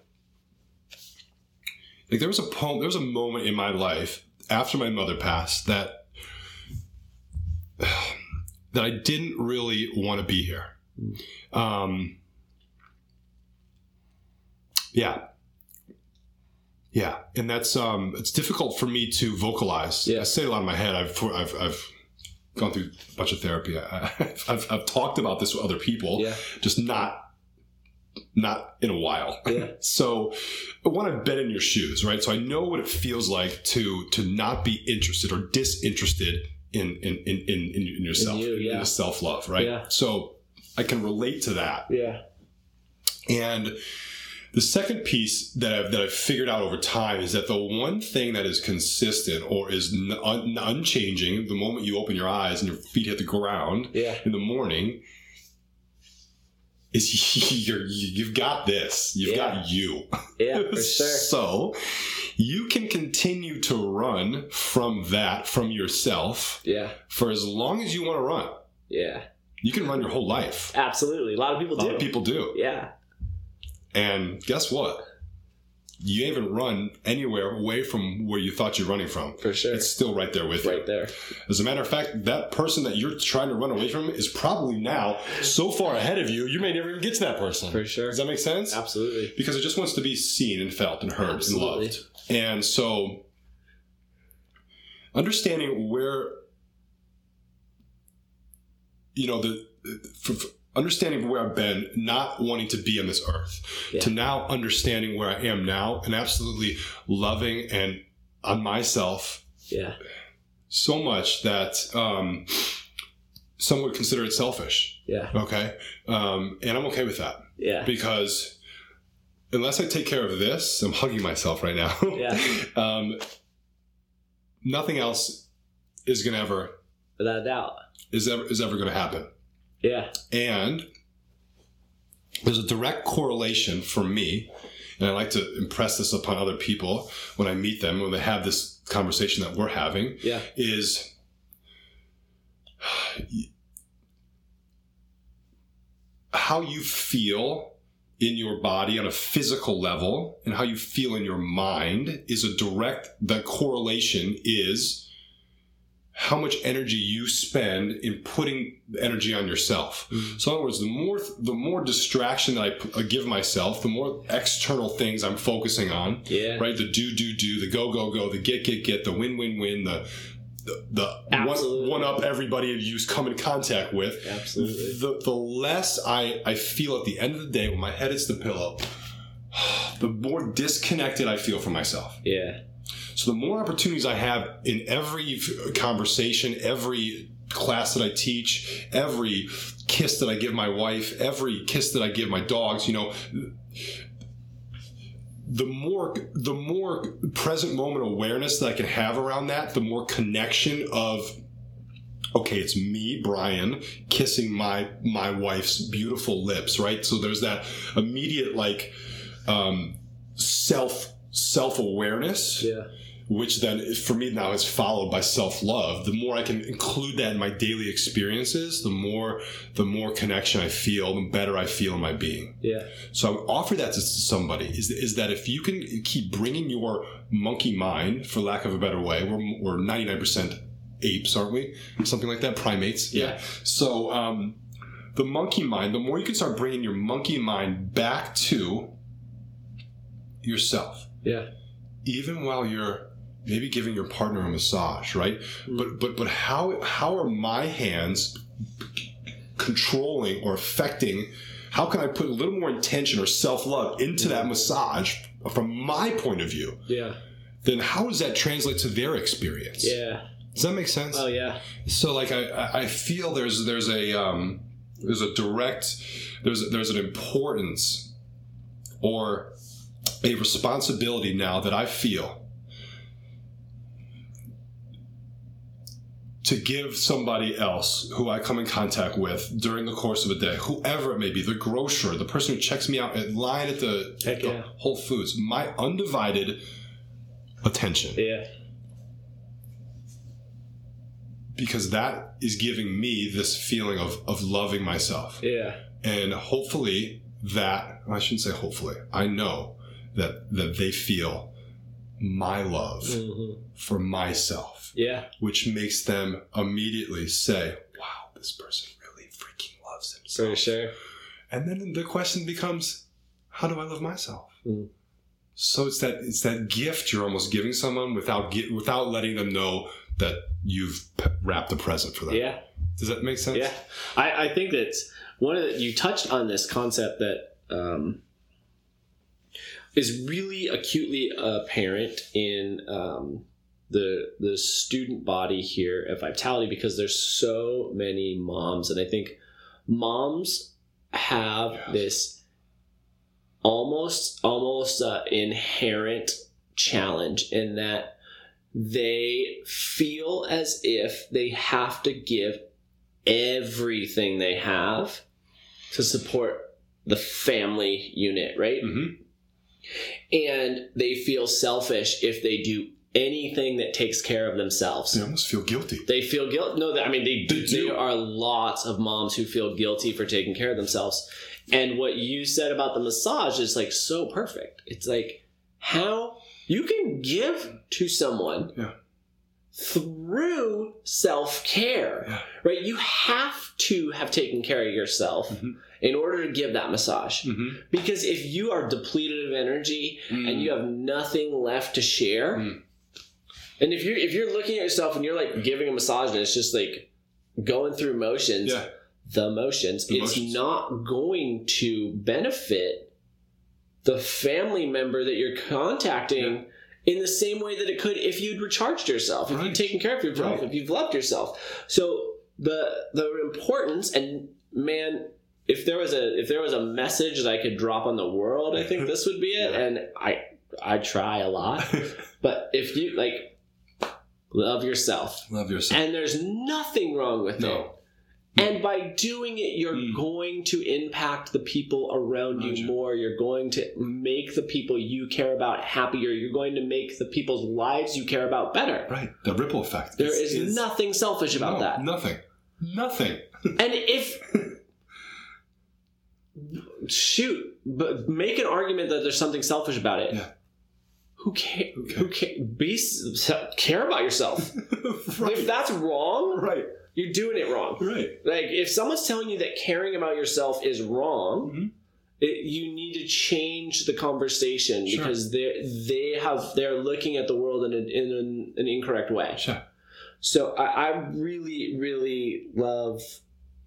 like there was a poem, there was a moment in my life after my mother passed that <sighs> that I didn't really want to be here. Um, yeah, yeah, and that's um, it's difficult for me to vocalize. Yeah. I say a lot in my head. I've I've, I've gone through a bunch of therapy. I, I've I've talked about this with other people, Yeah. just not not in a while. Yeah. <laughs> So, one, I've been in your shoes, right? So I know what it feels like to to not be interested or disinterested in in in in, in yourself, you, yeah. in self love, right? Yeah. So I can relate to that, Yeah. and The second piece that I've, that I've figured out over time is that the one thing that is consistent or is un- unchanging the moment you open your eyes and your feet hit the ground Yeah. in the morning is <laughs> you're, you've got this. You've Yeah. got you. Yeah, for <laughs> sure. So you can continue to run from that, from yourself, Yeah. for as long as you want to run. Yeah. You can run your whole life. Absolutely. A lot of people A lot do. of people do. Yeah. And guess what? You haven't run anywhere away from where you thought you're running from. For sure. It's still right there with you. right there. As a matter of fact, that person that you're trying to run away from is probably now so far ahead of you, you may never even get to that person. For sure. Does that make sense? Absolutely. Because it just wants to be seen and felt and heard Absolutely. and loved. And so, understanding where, you know, the for, for understanding where I've been, not wanting to be on this earth, Yeah. to now understanding where I am now, and absolutely loving and on myself Yeah. so much that um, some would consider it selfish. Yeah. Okay, um, and I'm okay with that Yeah. because unless I take care of this, I'm hugging myself right now. <laughs> Yeah. um, nothing else is gonna ever Without a doubt. is ever is ever gonna happen. Yeah. And there's a direct correlation for me, and I like to impress this upon other people when I meet them when they have this conversation that we're having. Yeah. is how you feel in your body on a physical level and how you feel in your mind is a direct the correlation is how much energy you spend in putting energy on yourself. So in other words, the more the more distraction that I p- uh, give myself, the more external things I'm focusing on, Yeah. right? The do do do, the go go go, the get get get, the win win win, the the, the one, one up everybody you come in contact with. Absolutely. The the less I I feel at the end of the day when my head hits the pillow, <sighs> the more disconnected I feel from myself. Yeah. So the more opportunities I have in every conversation, every class that I teach, every kiss that I give my wife, every kiss that I give my dogs, you know, the more the more present moment awareness that I can have around that, the more connection of okay, it's me, Brian, kissing my my wife's beautiful lips, right? So there's that immediate like um self self awareness Yeah. which then for me now is followed by self-love the more i can include that in my daily experiences the more the more connection i feel the better i feel in my being Yeah. so i would offer that to somebody is, is that if you can keep bringing your monkey mind for lack of a better way we're, we're 99% apes aren't we something like that primates Yeah. so um, the monkey mind the more you can start bringing your monkey mind back to yourself Yeah. even while you're maybe giving your partner a massage, right? But but but how how are my hands controlling or affecting? How can I put a little more intention or self love into that massage from my point of view? Yeah. Then how does that translate to their experience? Yeah. Does that make sense? Oh yeah. So like I I- I feel there's there's a um, there's a direct there's there's an importance or a responsibility now that I feel to give somebody else who I come in contact with during the course of a day, whoever it may be, the grocer, the person who checks me out at line at the, Heck the yeah. Whole Foods, my undivided attention. Yeah. because that is giving me this feeling of, of loving myself. Yeah. And hopefully that I shouldn't say hopefully. I know that that they feel my love Mhm. for myself, Yeah. which makes them immediately say, Wow, this person really freaking loves himself. For sure. And then the question becomes, how do I love myself? Mm. So it's that it's that gift you're almost giving someone without gi- without letting them know that you've wrapped a present for them. Yeah. Does that make sense? Yeah, I, I think that one of the, you touched on this concept that um, is really acutely apparent in um, the the student body here at Vitality because there's so many moms, and I think moms have Yes. this almost almost uh, inherent challenge in that they feel as if they have to give everything they have to support the family unit, right? Mhm. And they feel selfish if they do anything that takes care of themselves. They almost feel guilty. They feel guilt. No, I mean they, They do. There are lots of moms who feel guilty for taking care of themselves. And what you said about the massage is like so perfect. It's like how you can give to someone Yeah. through self care, Yeah. right? You have to have taken care of yourself Mhm. In order to give that massage. Mm-hmm. Because if you are depleted of energy and you have nothing left to share, Mm. and if you're if you're looking at yourself and you're like giving a massage and it's just like going through motions, yeah, the motions, The it's motions. not going to benefit the family member that you're contacting in the same way that it could if you'd recharged yourself, if Right. you'd taken care of yourself, Right. if you've loved yourself. So the the importance and man, if there was a if there was a message that I could drop on the world, I think <laughs> this would be it. Yeah. And I I try a lot, <laughs> but if you like love yourself, love yourself. and there's nothing wrong with it. No. And by doing it, you're Mm. going to impact the people around you. more. You're going to make the people you care about happier. You're going to make the people's lives you care about better. Right, the ripple effect. There It's- is it's- nothing selfish about no, that. Nothing. Nothing. And if <laughs> shoot, but make an argument that there's something selfish about it. Yeah. Who care? Who Who care? Be care about yourself. <laughs> If that's wrong, right. you're doing it wrong. Right. Like if someone's telling you that caring about yourself is wrong, Mhm. it, you need to change the conversation Sure. because they they have they're looking at the world in, a, in an, an incorrect way. Sure. So I, I really really love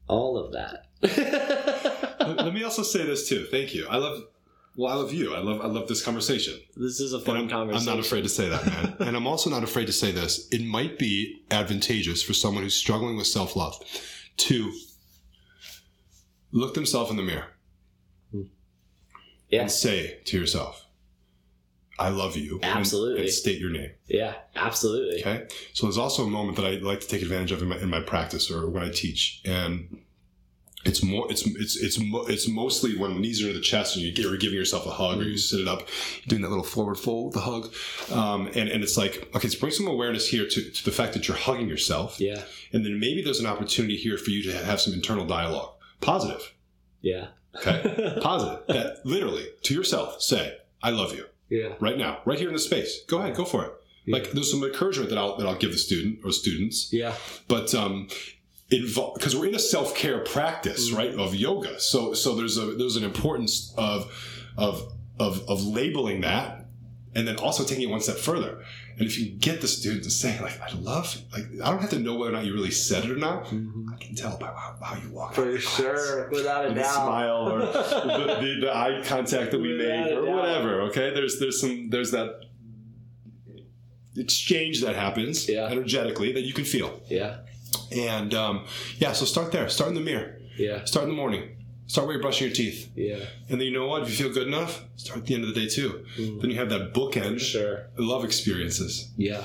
all of that. let, <laughs> let me also say this too. Thank you. I love. Well, I love you. I love. I love this conversation. this is a fun I'm, I'm not afraid to say that, man. <laughs> and I'm also not afraid to say this. It might be advantageous for someone who's struggling with self love to look themselves in the mirror hmm. and say to yourself, "I love you." Absolutely. And, state your name. Yeah, absolutely. Okay. So there's also a moment that I like to take advantage of in my, in my practice or when I teach, and it's more it's it's it's mo- it's mostly when knees are to the chest and you get, you're giving yourself a hug or you sit it up, doing that little forward fold, the hug, um, and and it's like okay, so bring some awareness here to, to the fact that you're hugging yourself, Yeah, and then maybe there's an opportunity here for you to have some internal dialogue, positive, yeah, okay, <laughs> positive, that literally to yourself say, "I love you." Yeah. right now, right here in the space. Go ahead, go for it. Like there's some encouragement that I'll that I'll give the student or students, Yeah, but um, involve because we're in a self care practice, Mm-hmm. right, of yoga. So so there's a there's an importance of of of of labeling that, and then also taking it one step further. And if you get the student to say like I love, like I don't have to know whether or not you really said it or not. I can tell by how, how you walk. for sure, without a the doubt. smile or <laughs> the, the, the eye contact that we Without make or doubt. whatever. Okay, there's there's some there's that exchange that happens Yeah. energetically that you can feel, Yeah, and um, yeah. So start there. Start in the mirror. yeah, Start in the morning. Start where you're brushing your teeth, yeah. and then you know what? If you feel good enough, start at the end of the day too. Then you have that bookend Sure. love experiences. Yeah.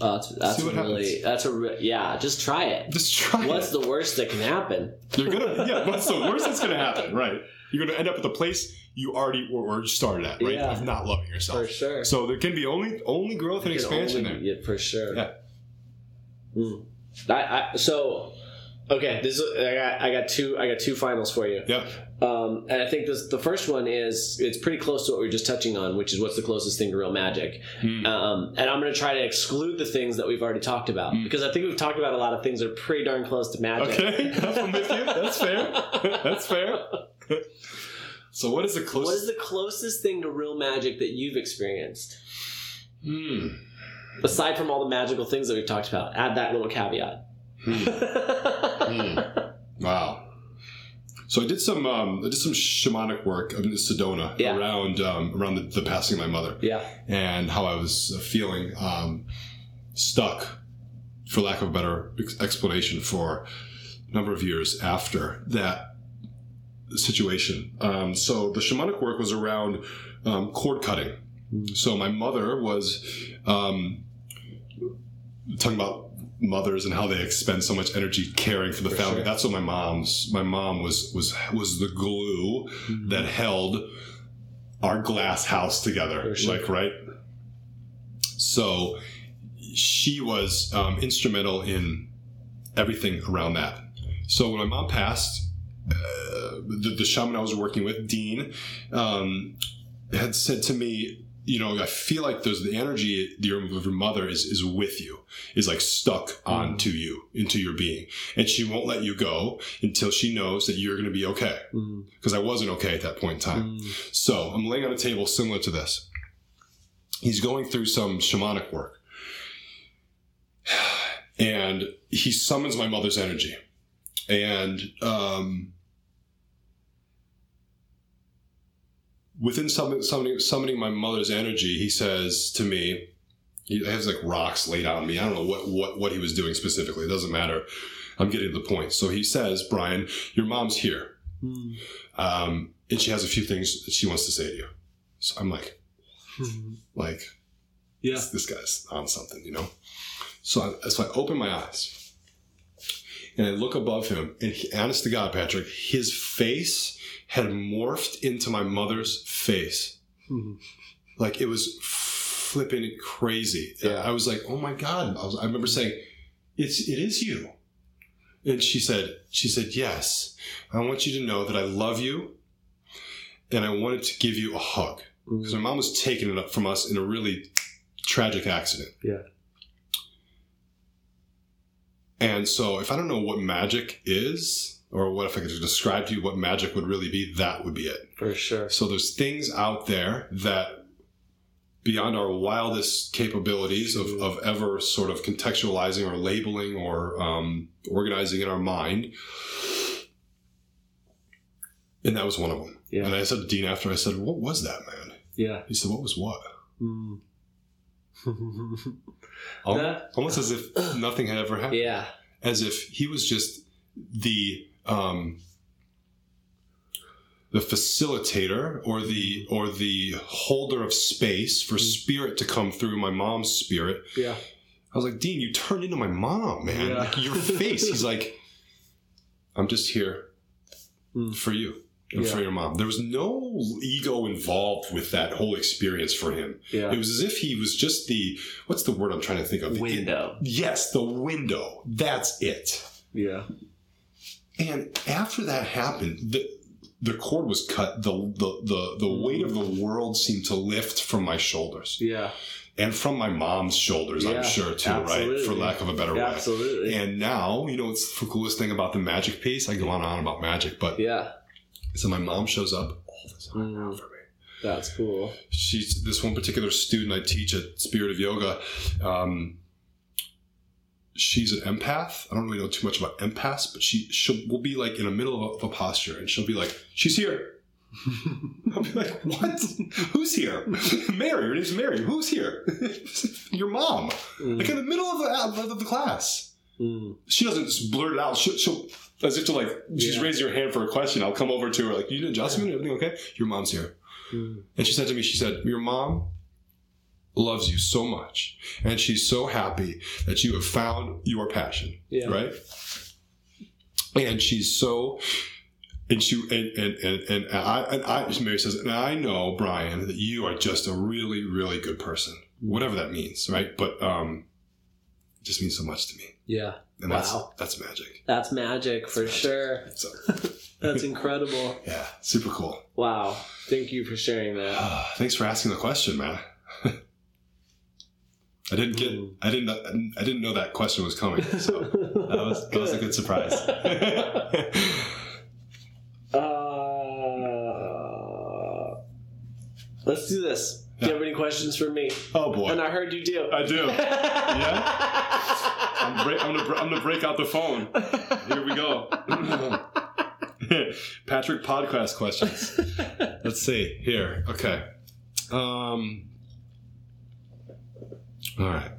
Uh, that's that's See what really happens. that's a re- yeah. Just try it. Just try What's it. the worst that can happen? You're gonna <laughs> yeah. What's the worst that's gonna happen? Right. You're gonna end up at the place you already or, or started at, right? Yeah. Of not loving yourself. For sure. So there can be only only growth and expansion only- there. Yeah, for sure. Yeah. Mm. I, I, so okay, this is, I got I got two I got two finals for you. Yep. Um, and I think this the first one is it's pretty close to what we were just touching on, which is what's the closest thing to real magic. Hmm. Um, and I'm going to try to exclude the things that we've already talked about because I think we've talked about a lot of things that are pretty darn close to magic. Okay. <laughs> I'm with you. That's fair. That's fair. <laughs> so what is the closest? is the closest thing to real magic that you've experienced? Hmm. Aside from all the magical things that we've talked about, add that little caveat. Hmm. Wow. So I did some um, I did some shamanic work in Sedona Yeah. around um, around the, the passing of my mother. Yeah. and how I was feeling um, stuck, for lack of a better explanation, for a number of years after that. situation. Um, so the shamanic work was around um, cord cutting. So my mother was um, talking about mothers and how they expend so much energy caring for the For family. sure. That's what my mom's. My mom was was was the glue that held our glass house together. Sure. Like right. So she was um, instrumental in everything around that. So when my mom passed, uh, the, the shaman I was working with, Dean, um, had said to me, you know, I feel like there's the energy of your, of your mother is, is with you, is like stuck onto you, into your being. And she won't let you go until she knows that you're going to be okay. Mm. Because I wasn't okay at that point in time. So I'm laying on a table similar to this. He's going through some shamanic work. <sighs> And he summons my mother's energy. And um, within summon, summoning, summoning my mother's energy, he says to me, he has like rocks laid on me. I don't know what, what, what he was doing specifically. It doesn't matter. I'm getting to the point. So he says, Brian, your mom's here. Mm. Um, and she has a few things that she wants to say to you. So I'm like, like, Yeah. this, this guy's on something, you know? So I, so I open my eyes and I look above him, and he, honest to God, Patrick, his face had morphed into my mother's face. Mhm. Like it was flipping crazy. Yeah. I was like, oh my God. I, was, I remember saying, it's, it is you. And she said, she said, yes, I want you to know that I love you and I wanted to give you a hug because my mom was taking it up from us in a really tragic accident. Yeah. And so, if I don't know what magic is, or what if I could describe to you what magic would really be, that would be it. For sure. So, there's things out there that, beyond our wildest capabilities of, of ever sort of contextualizing or labeling or um, organizing in our mind, and that was one of them. Yeah. And I said to Dean after, I said, What was that, man? Yeah. He said, What was what? Mm. Al- That- Almost as if nothing had ever happened. yeah. As if he was just the um, the facilitator or the or the holder of space for spirit to come through my mom's spirit. Yeah. I was like, Dean, you turned into my mom, man. Yeah. Like your face. He's like, I'm just here Mm. for you and Yeah. for your mom. There was no ego involved with that whole experience for him. Yeah. It was as if he was just the what's the word I'm trying to think of? The- Window. yes, the window. That's it. Yeah. And after that happened, the the cord was cut. The the the, the weight of the world seemed to lift from my shoulders Yeah. and from my mom's shoulders. Yeah, I'm sure too, right? For lack of a better way. Absolutely. And now, you know, it's the coolest thing about the magic piece. I go on and on about magic, but yeah. so my mom shows up all the time Mm. for me. That's cool. she's this one particular student I teach at Spirit of Yoga. Um, she's an empath. I don't really know too much about empaths, but she she'll will be like in the middle of a, posture, and she'll be like, "She's here." <laughs> I'll be like, "What? Who's here?" <laughs> Mary. Her name's Mary. Who's here? <laughs> Your mom. Like in the middle of the of the class. Mm. She doesn't just blurt it out. She'll, she'll as if to like she's Yeah. raising her hand for a question. I'll come over to her like, "You need adjustment? Everything okay?" Your mom's here. Mm. And she said to me, she said, Your mom loves you so much. And she's so happy that you have found your passion. Yeah. Right? And she's so and she and and and, and I and I Mary says, and I know, Brian, that you are just a really, really good person. Whatever that means, right? But um it just means so much to me. Yeah. And that's Wow. that's magic. That's magic for sure. So <laughs> That's incredible. <laughs> yeah, super cool. Wow. Thank you for sharing that. <sighs> Thanks for asking the question, man. <laughs> I didn't get. Mm. I didn't. I didn't know that question was coming. So <laughs> that was that was a good surprise. <laughs> Uh, let's do this. Do you have any questions for me? oh boy, And I heard you do. I do. Yeah. <laughs> I'm, break, I'm, gonna, br- I'm gonna break out the phone. Here we go. Patrick podcast questions. Let's see here. Okay. Um. All right.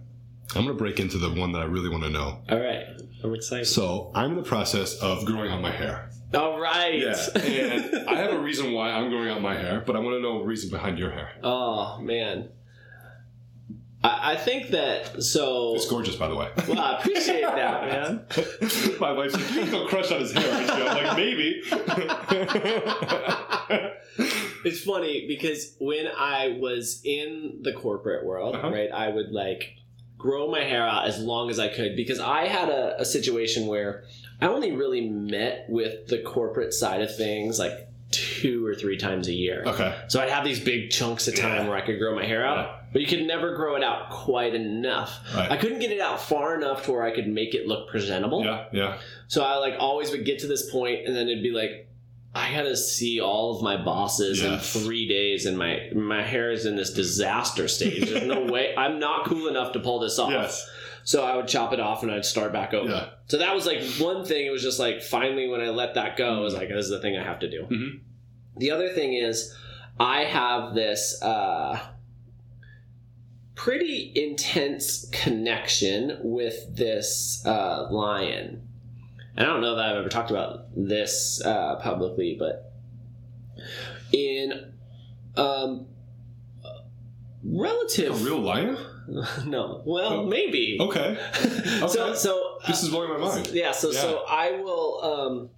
I'm gonna break into the one that I really want to know. All right. I'm excited. So I'm in the process of growing out my hair. All right. Yeah, and I have a reason why I'm growing out my hair, but I want to know the reason behind your hair. oh man. I, I think that so. It's gorgeous, by the way. Well, I appreciate that, man. <laughs> My wife's like, you can go crush on his hair. I'm like, maybe. <laughs> It's funny because when I was in the corporate world, Uh-huh. right, I would like grow my hair out as long as I could because I had a, a situation where I only really met with the corporate side of things like two or three times a year. okay. So I'd have these big chunks of time Yeah. where I could grow my hair out, Yeah. but you could never grow it out quite enough. Right. I couldn't get it out far enough to where I could make it look presentable. Yeah, yeah. So I like always would get to this point, and then it'd be like, I gotta see all of my bosses Yes. in three days, and my my hair is in this disaster stage. There's no <laughs> way I'm not cool enough to pull this off. Yes. So I would chop it off and I'd start back over. Yeah. So that was like one thing. It was just like finally when I let that go, I was like, this is the thing I have to do. Mhm. The other thing is, I have this uh, pretty intense connection with this uh, lion. And I don't know that I've ever talked about this uh, publicly, but in um, relative real lion? <laughs> no, well, Oh. maybe. <laughs> Okay. So, so This is blowing my mind. yeah, so Yeah. so I will. Um,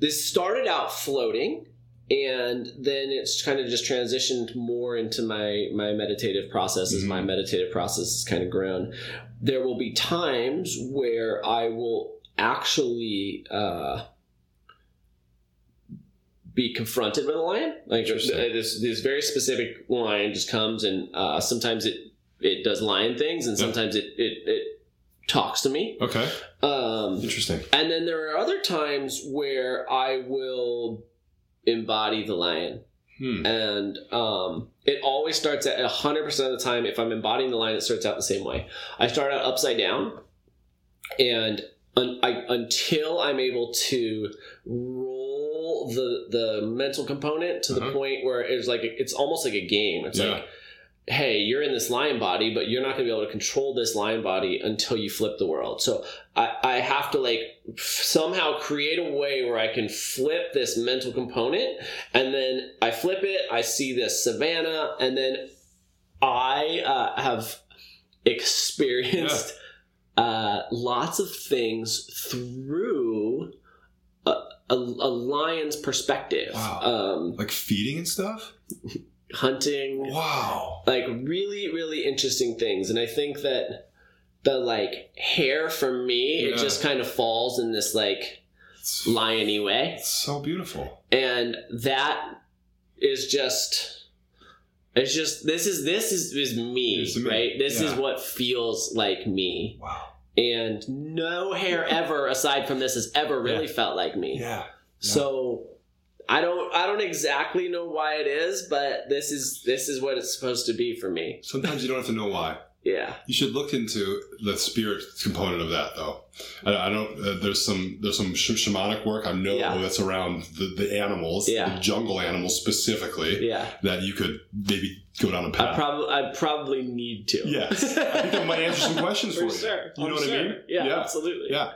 this started out floating, and then it's kind of just transitioned more into my my meditative process as Mhm. my meditative process has kind of grown. There will be times where I will actually. Uh, be confronted with a lion. Like uh, this, this very specific lion just comes and uh, sometimes it it does lion things and Yeah. sometimes it, it it talks to me. Okay. Um, Interesting. and then there are other times where I will embody the lion. Hmm. And um, it always starts at 100% of the time. If I'm embodying the lion, it starts out the same way. I start out upside down, and un- I, until I'm able to roll the the mental component to the Uh-huh. point where it's like it's almost like a game. It's Yeah. like, hey, you're in this lion body, but you're not going to be able to control this lion body until you flip the world. So I, I have to like somehow create a way where I can flip this mental component, and then I flip it. I see this savannah, and then I uh, have experienced uh, lots of things through a, a, a lion's perspective. Wow. Um, Like feeding and stuff? <laughs> hunting, Wow. like really really interesting things and i think that the like hair for me it just kind of falls in this like liony way it's so beautiful. and that is just it's just this is this is, is me right this is what feels like me Wow. and no hair ever aside from this has ever really felt like me Yeah. so I don't I don't exactly know why it is, but this is this is what it's supposed to be for me. Sometimes you don't have to know why. Yeah. You should look into the spirit component of that, though. I, I don't. Uh, there's some there's some sh- shamanic work I know Yeah. that's around the, the animals, Yeah. the jungle animals specifically, Yeah. that you could maybe go down a path. probably I probably need to. Yes. I think that might answer some <laughs> questions for, for you. sure. You know I'm what I mean? Yeah, Yeah. absolutely. Yeah.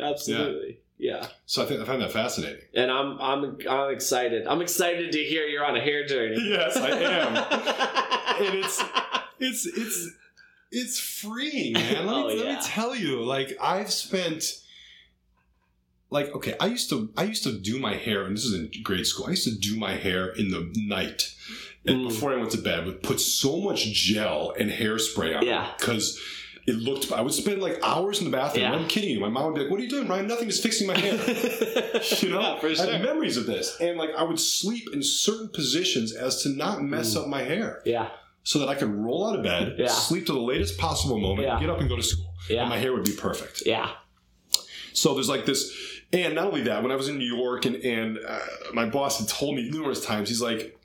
Absolutely. Yeah. So I think I find that fascinating. And I'm I'm I'm excited. I'm excited to hear you're on a hair journey. Yes, I am. <laughs> and it's it's it's it's freeing, <laughs> man. Let, Oh, me, let me tell you. Like I've spent like okay, I used to I used to do my hair, and this is in grade school. I used to do my hair in the night. And Mm. before I went to bed, would put so much gel and hairspray on Yeah. because it looked. I would spend like hours in the bathroom. Yeah. I'm kidding you. My mom would be like, "What are you doing, Ryan? Nothing. Just fixing my hair." <laughs> You know, Yeah, for I sure. have memories of this, and like I would sleep in certain positions as to not mess Mm. up my hair, Yeah. So that I could roll out of bed, Yeah. sleep to the latest possible moment, Yeah. get up and go to school, Yeah. and my hair would be perfect. Yeah. So there's like this, and not only that, when I was in New York, and and uh, my boss had told me numerous times, he's like.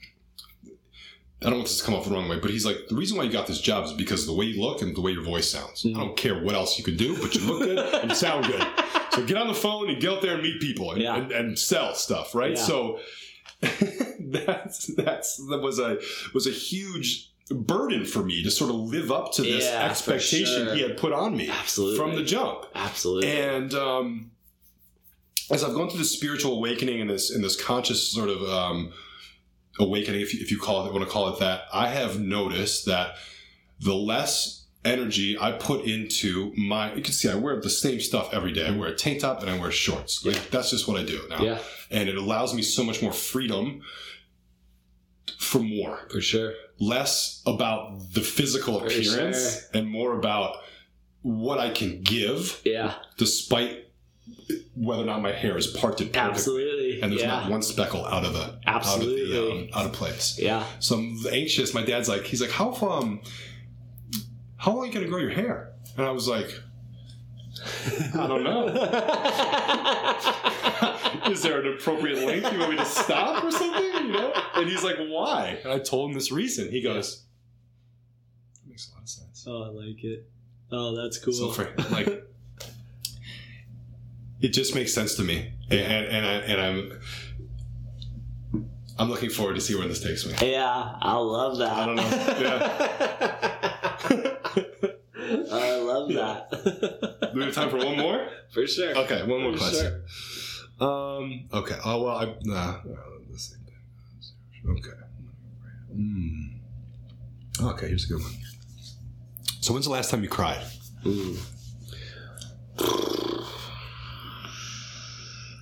I don't want this to come off the wrong way, but he's like, the reason why you got this job is because of the way you look and the way your voice sounds. Mm. I don't care what else you could do, but you look good and sound good. <laughs> So get on the phone and get out there and meet people and, Yeah. and, and sell stuff, right? So <laughs> that's that's that was a was a huge burden for me to sort of live up to this Yeah, expectation sure. he had put on me Absolutely. from the jump. Absolutely. And um, as I've gone through this spiritual awakening and this in this conscious sort of um, awakening, if you, if you call it want to call it that, I have noticed that the less energy I put into my, you can see I wear the same stuff every day. I wear a tank top and I wear shorts. Like that's just what I do now, Yeah, and it allows me so much more freedom for more for sure. less about the physical appearance sure. and more about what I can give, Yeah, despite whether or not my hair is parted perfectly absolutely. and there's yeah. not one speckle out of the Absolutely. out of, the, um, out of place. Yeah. So I'm anxious. My dad's like, he's like, how um, how long are you gonna grow your hair? And I was like, I don't know. <laughs> Is there an appropriate length you want me to stop or something? You know? And he's like, why? And I told him this reason. He goes, that makes a lot of sense. oh, I like it. Oh, that's cool. So for like, it just makes sense to me, and and, and, I, and I'm I'm looking forward to see where this takes me. yeah, I love that. I don't know. <laughs> I love Yeah. that. Do <laughs> we have time for one more? for sure. Okay, one more For question. Um. Okay. Oh well. I nah. uh, let's see. Okay. Hmm. Okay. Here's a good one. So when's the last time you cried? Ooh.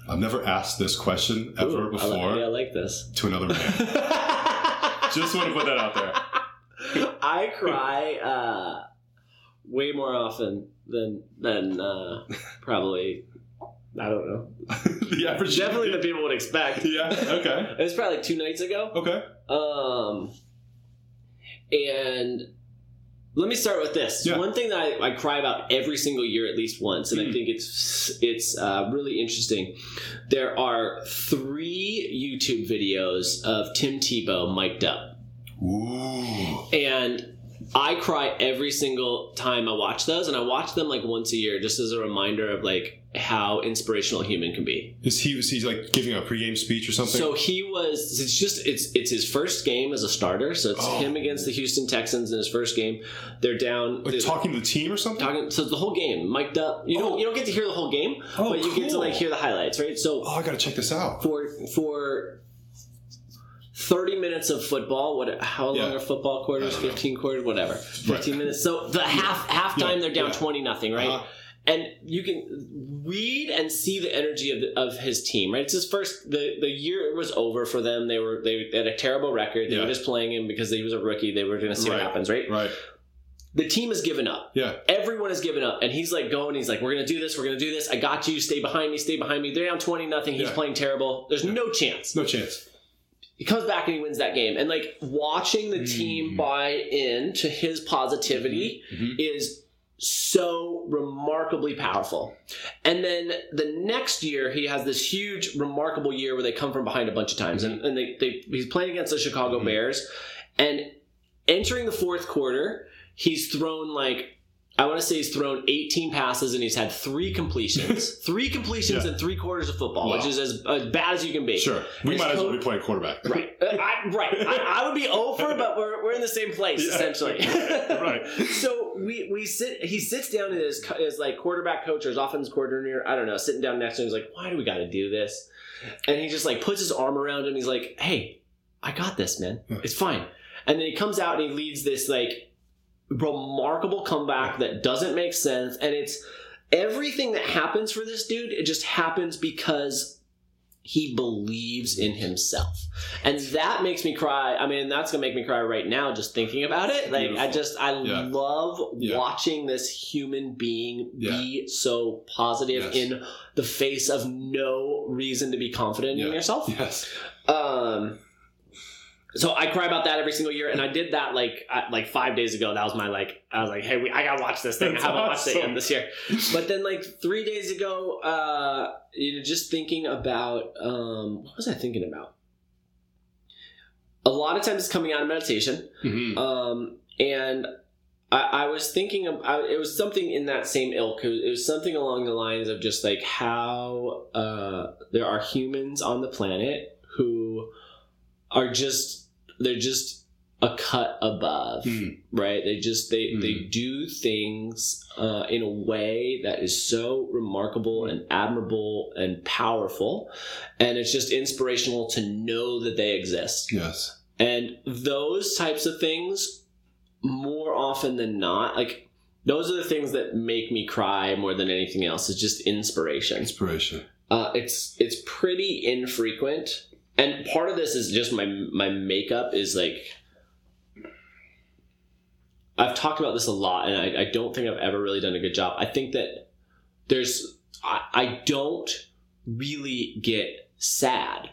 I've never asked this question ever Ooh, I before like, yeah, I like this. to another man. <laughs> Just want to put that out there. I cry uh, way more often than than uh, <laughs> probably I don't know. <laughs> the average. Definitely the <laughs> people would expect. Yeah. Okay. It was probably like two nights ago. Okay. Um, and let me start with this. Yeah. One thing that I, I cry about every single year, at least once, and I Hmm. think it's it's uh, really interesting. There are three YouTube videos of Tim Tebow mic'd up, Ooh. and I cry every single time I watch those, and I watch them like once a year, just as a reminder of like how inspirational a human can be. Is he? was he like giving a pregame speech or something? So he was. It's just it's it's his first game as a starter. So it's Oh. him against the Houston Texans in his first game. They're down. like they're talking to the team or something? talking- So the whole game mic'd up. You don't Oh. you don't get to hear the whole game, Oh, but you get to like hear the highlights, right? So Oh, I gotta check this out. for for. 30 minutes of football what how long Yeah. are football quarters I don't know. 15 quarters whatever 15 Right. minutes so the half halftime Yeah, they're down yeah. 20 nothing right Uh-huh. and you can read and see the energy of, the, of his team right it's his first the, the year was over for them they were they had a terrible record they Yeah. were just playing him because he was a rookie they were going to see Right. what happens right Right. the team has given up Yeah. everyone has given up and he's like going he's like we're going to do this we're going to do this i got you stay behind me stay behind me they're down 20 nothing he's Yeah. playing terrible there's no chance No chance. He comes back and he wins that game and like watching the team Mm. buy in to his positivity Mhm. is so remarkably powerful and then the next year he has this huge remarkable year where they come from behind a bunch of times and, and they, they he's playing against the chicago Mhm. bears and entering the fourth quarter he's thrown like I want to say he's thrown 18 passes and he's had three completions. <laughs> three completions Yeah. in three quarters of football, Wow. which is as, as bad as you can be. Sure. We might as well be playing quarterback. Right. Uh, I, right. I, I would be over, but we're, we're in the same place Yeah. essentially. <laughs> Right. <laughs> So we we sit. He sits down in his his like quarterback coach or his offense coordinator. I don't know. Sitting down next to him, he's like, "Why do we got to do this?" And he just like puts his arm around him. He's like, "Hey, I got this, man. It's fine." And then he comes out and he leads this like remarkable comeback that doesn't make sense, and it's everything that happens for this dude. It just happens because he believes in himself and that makes me cry i mean that's gonna make me cry right now just thinking about it like i just i Yeah. love Yeah. watching this human being Yeah. be so positive Yes. in the face of no reason to be confident in yourself Yes. um so I cry about that every single year, and I did that like I, like five days ago. That was my like I was like, hey, we, I gotta watch this thing. That's I haven't watched it awesome. yet this year. But then like three days ago, uh, you know, just thinking about um, what was I thinking about? A lot of times it's coming out of meditation, Mhm. um, and I, I was thinking of I, it was something in that same ilk. It was, it was something along the lines of just like how uh, there are humans on the planet who are just they're just a cut above Mm. right they just they Mm. they do things uh, in a way that is so remarkable and admirable and powerful and it's just inspirational to know that they exist Yes. and those types of things more often than not like those are the things that make me cry more than anything else it's just inspiration Inspiration. uh, it's it's pretty infrequent, and part of this is just my my makeup is like. I've talked about this a lot, and I, I don't think I've ever really done a good job. I think that there's I, I don't really get sad,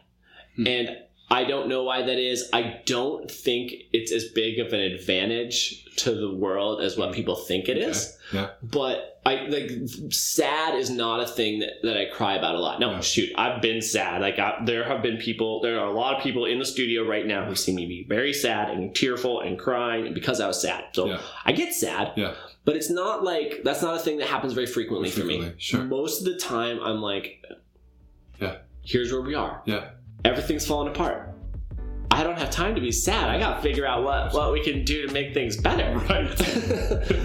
Hmm. and I don't know why that is. I don't think it's as big of an advantage to the world as what mm. people think it is Okay. Yeah. but I like sad is not a thing that, that I cry about a lot. No, Yeah. shoot, I've been sad. Like I, there have been people, there are a lot of people in the studio right now who've seen me be very sad and tearful and crying because I was sad. So Yeah. I get sad, Yeah. but it's not like that's not a thing that happens very frequently, for me. Sure. Most of the time, I'm like, Yeah. here's where we are. Yeah. Everything's falling apart. I don't have time to be sad. I gotta figure out what, what we can do to make things better. <laughs> Right.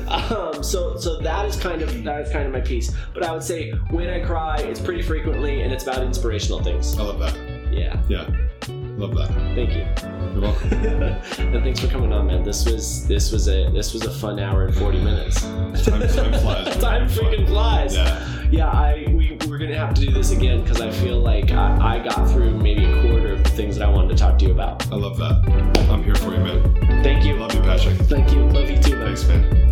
<laughs> um, so so that is kind of that is kind of my piece. But I would say when I cry, it's pretty frequently, and it's about inspirational things. I love that. Yeah, Yeah. Love that. thank you, You're welcome. <laughs> and thanks for coming on, man. This was this was a this was a fun hour and forty minutes. Time, time flies. Time freaking flies. Yeah. Yeah, I we we're gonna have to do this again because I feel like I, I got through maybe a quarter of the things that I wanted to talk to you about. I love that. I'm here for you, man. Thank you. Love you, Patrick. Thank you. Love you too, man. Thanks, man.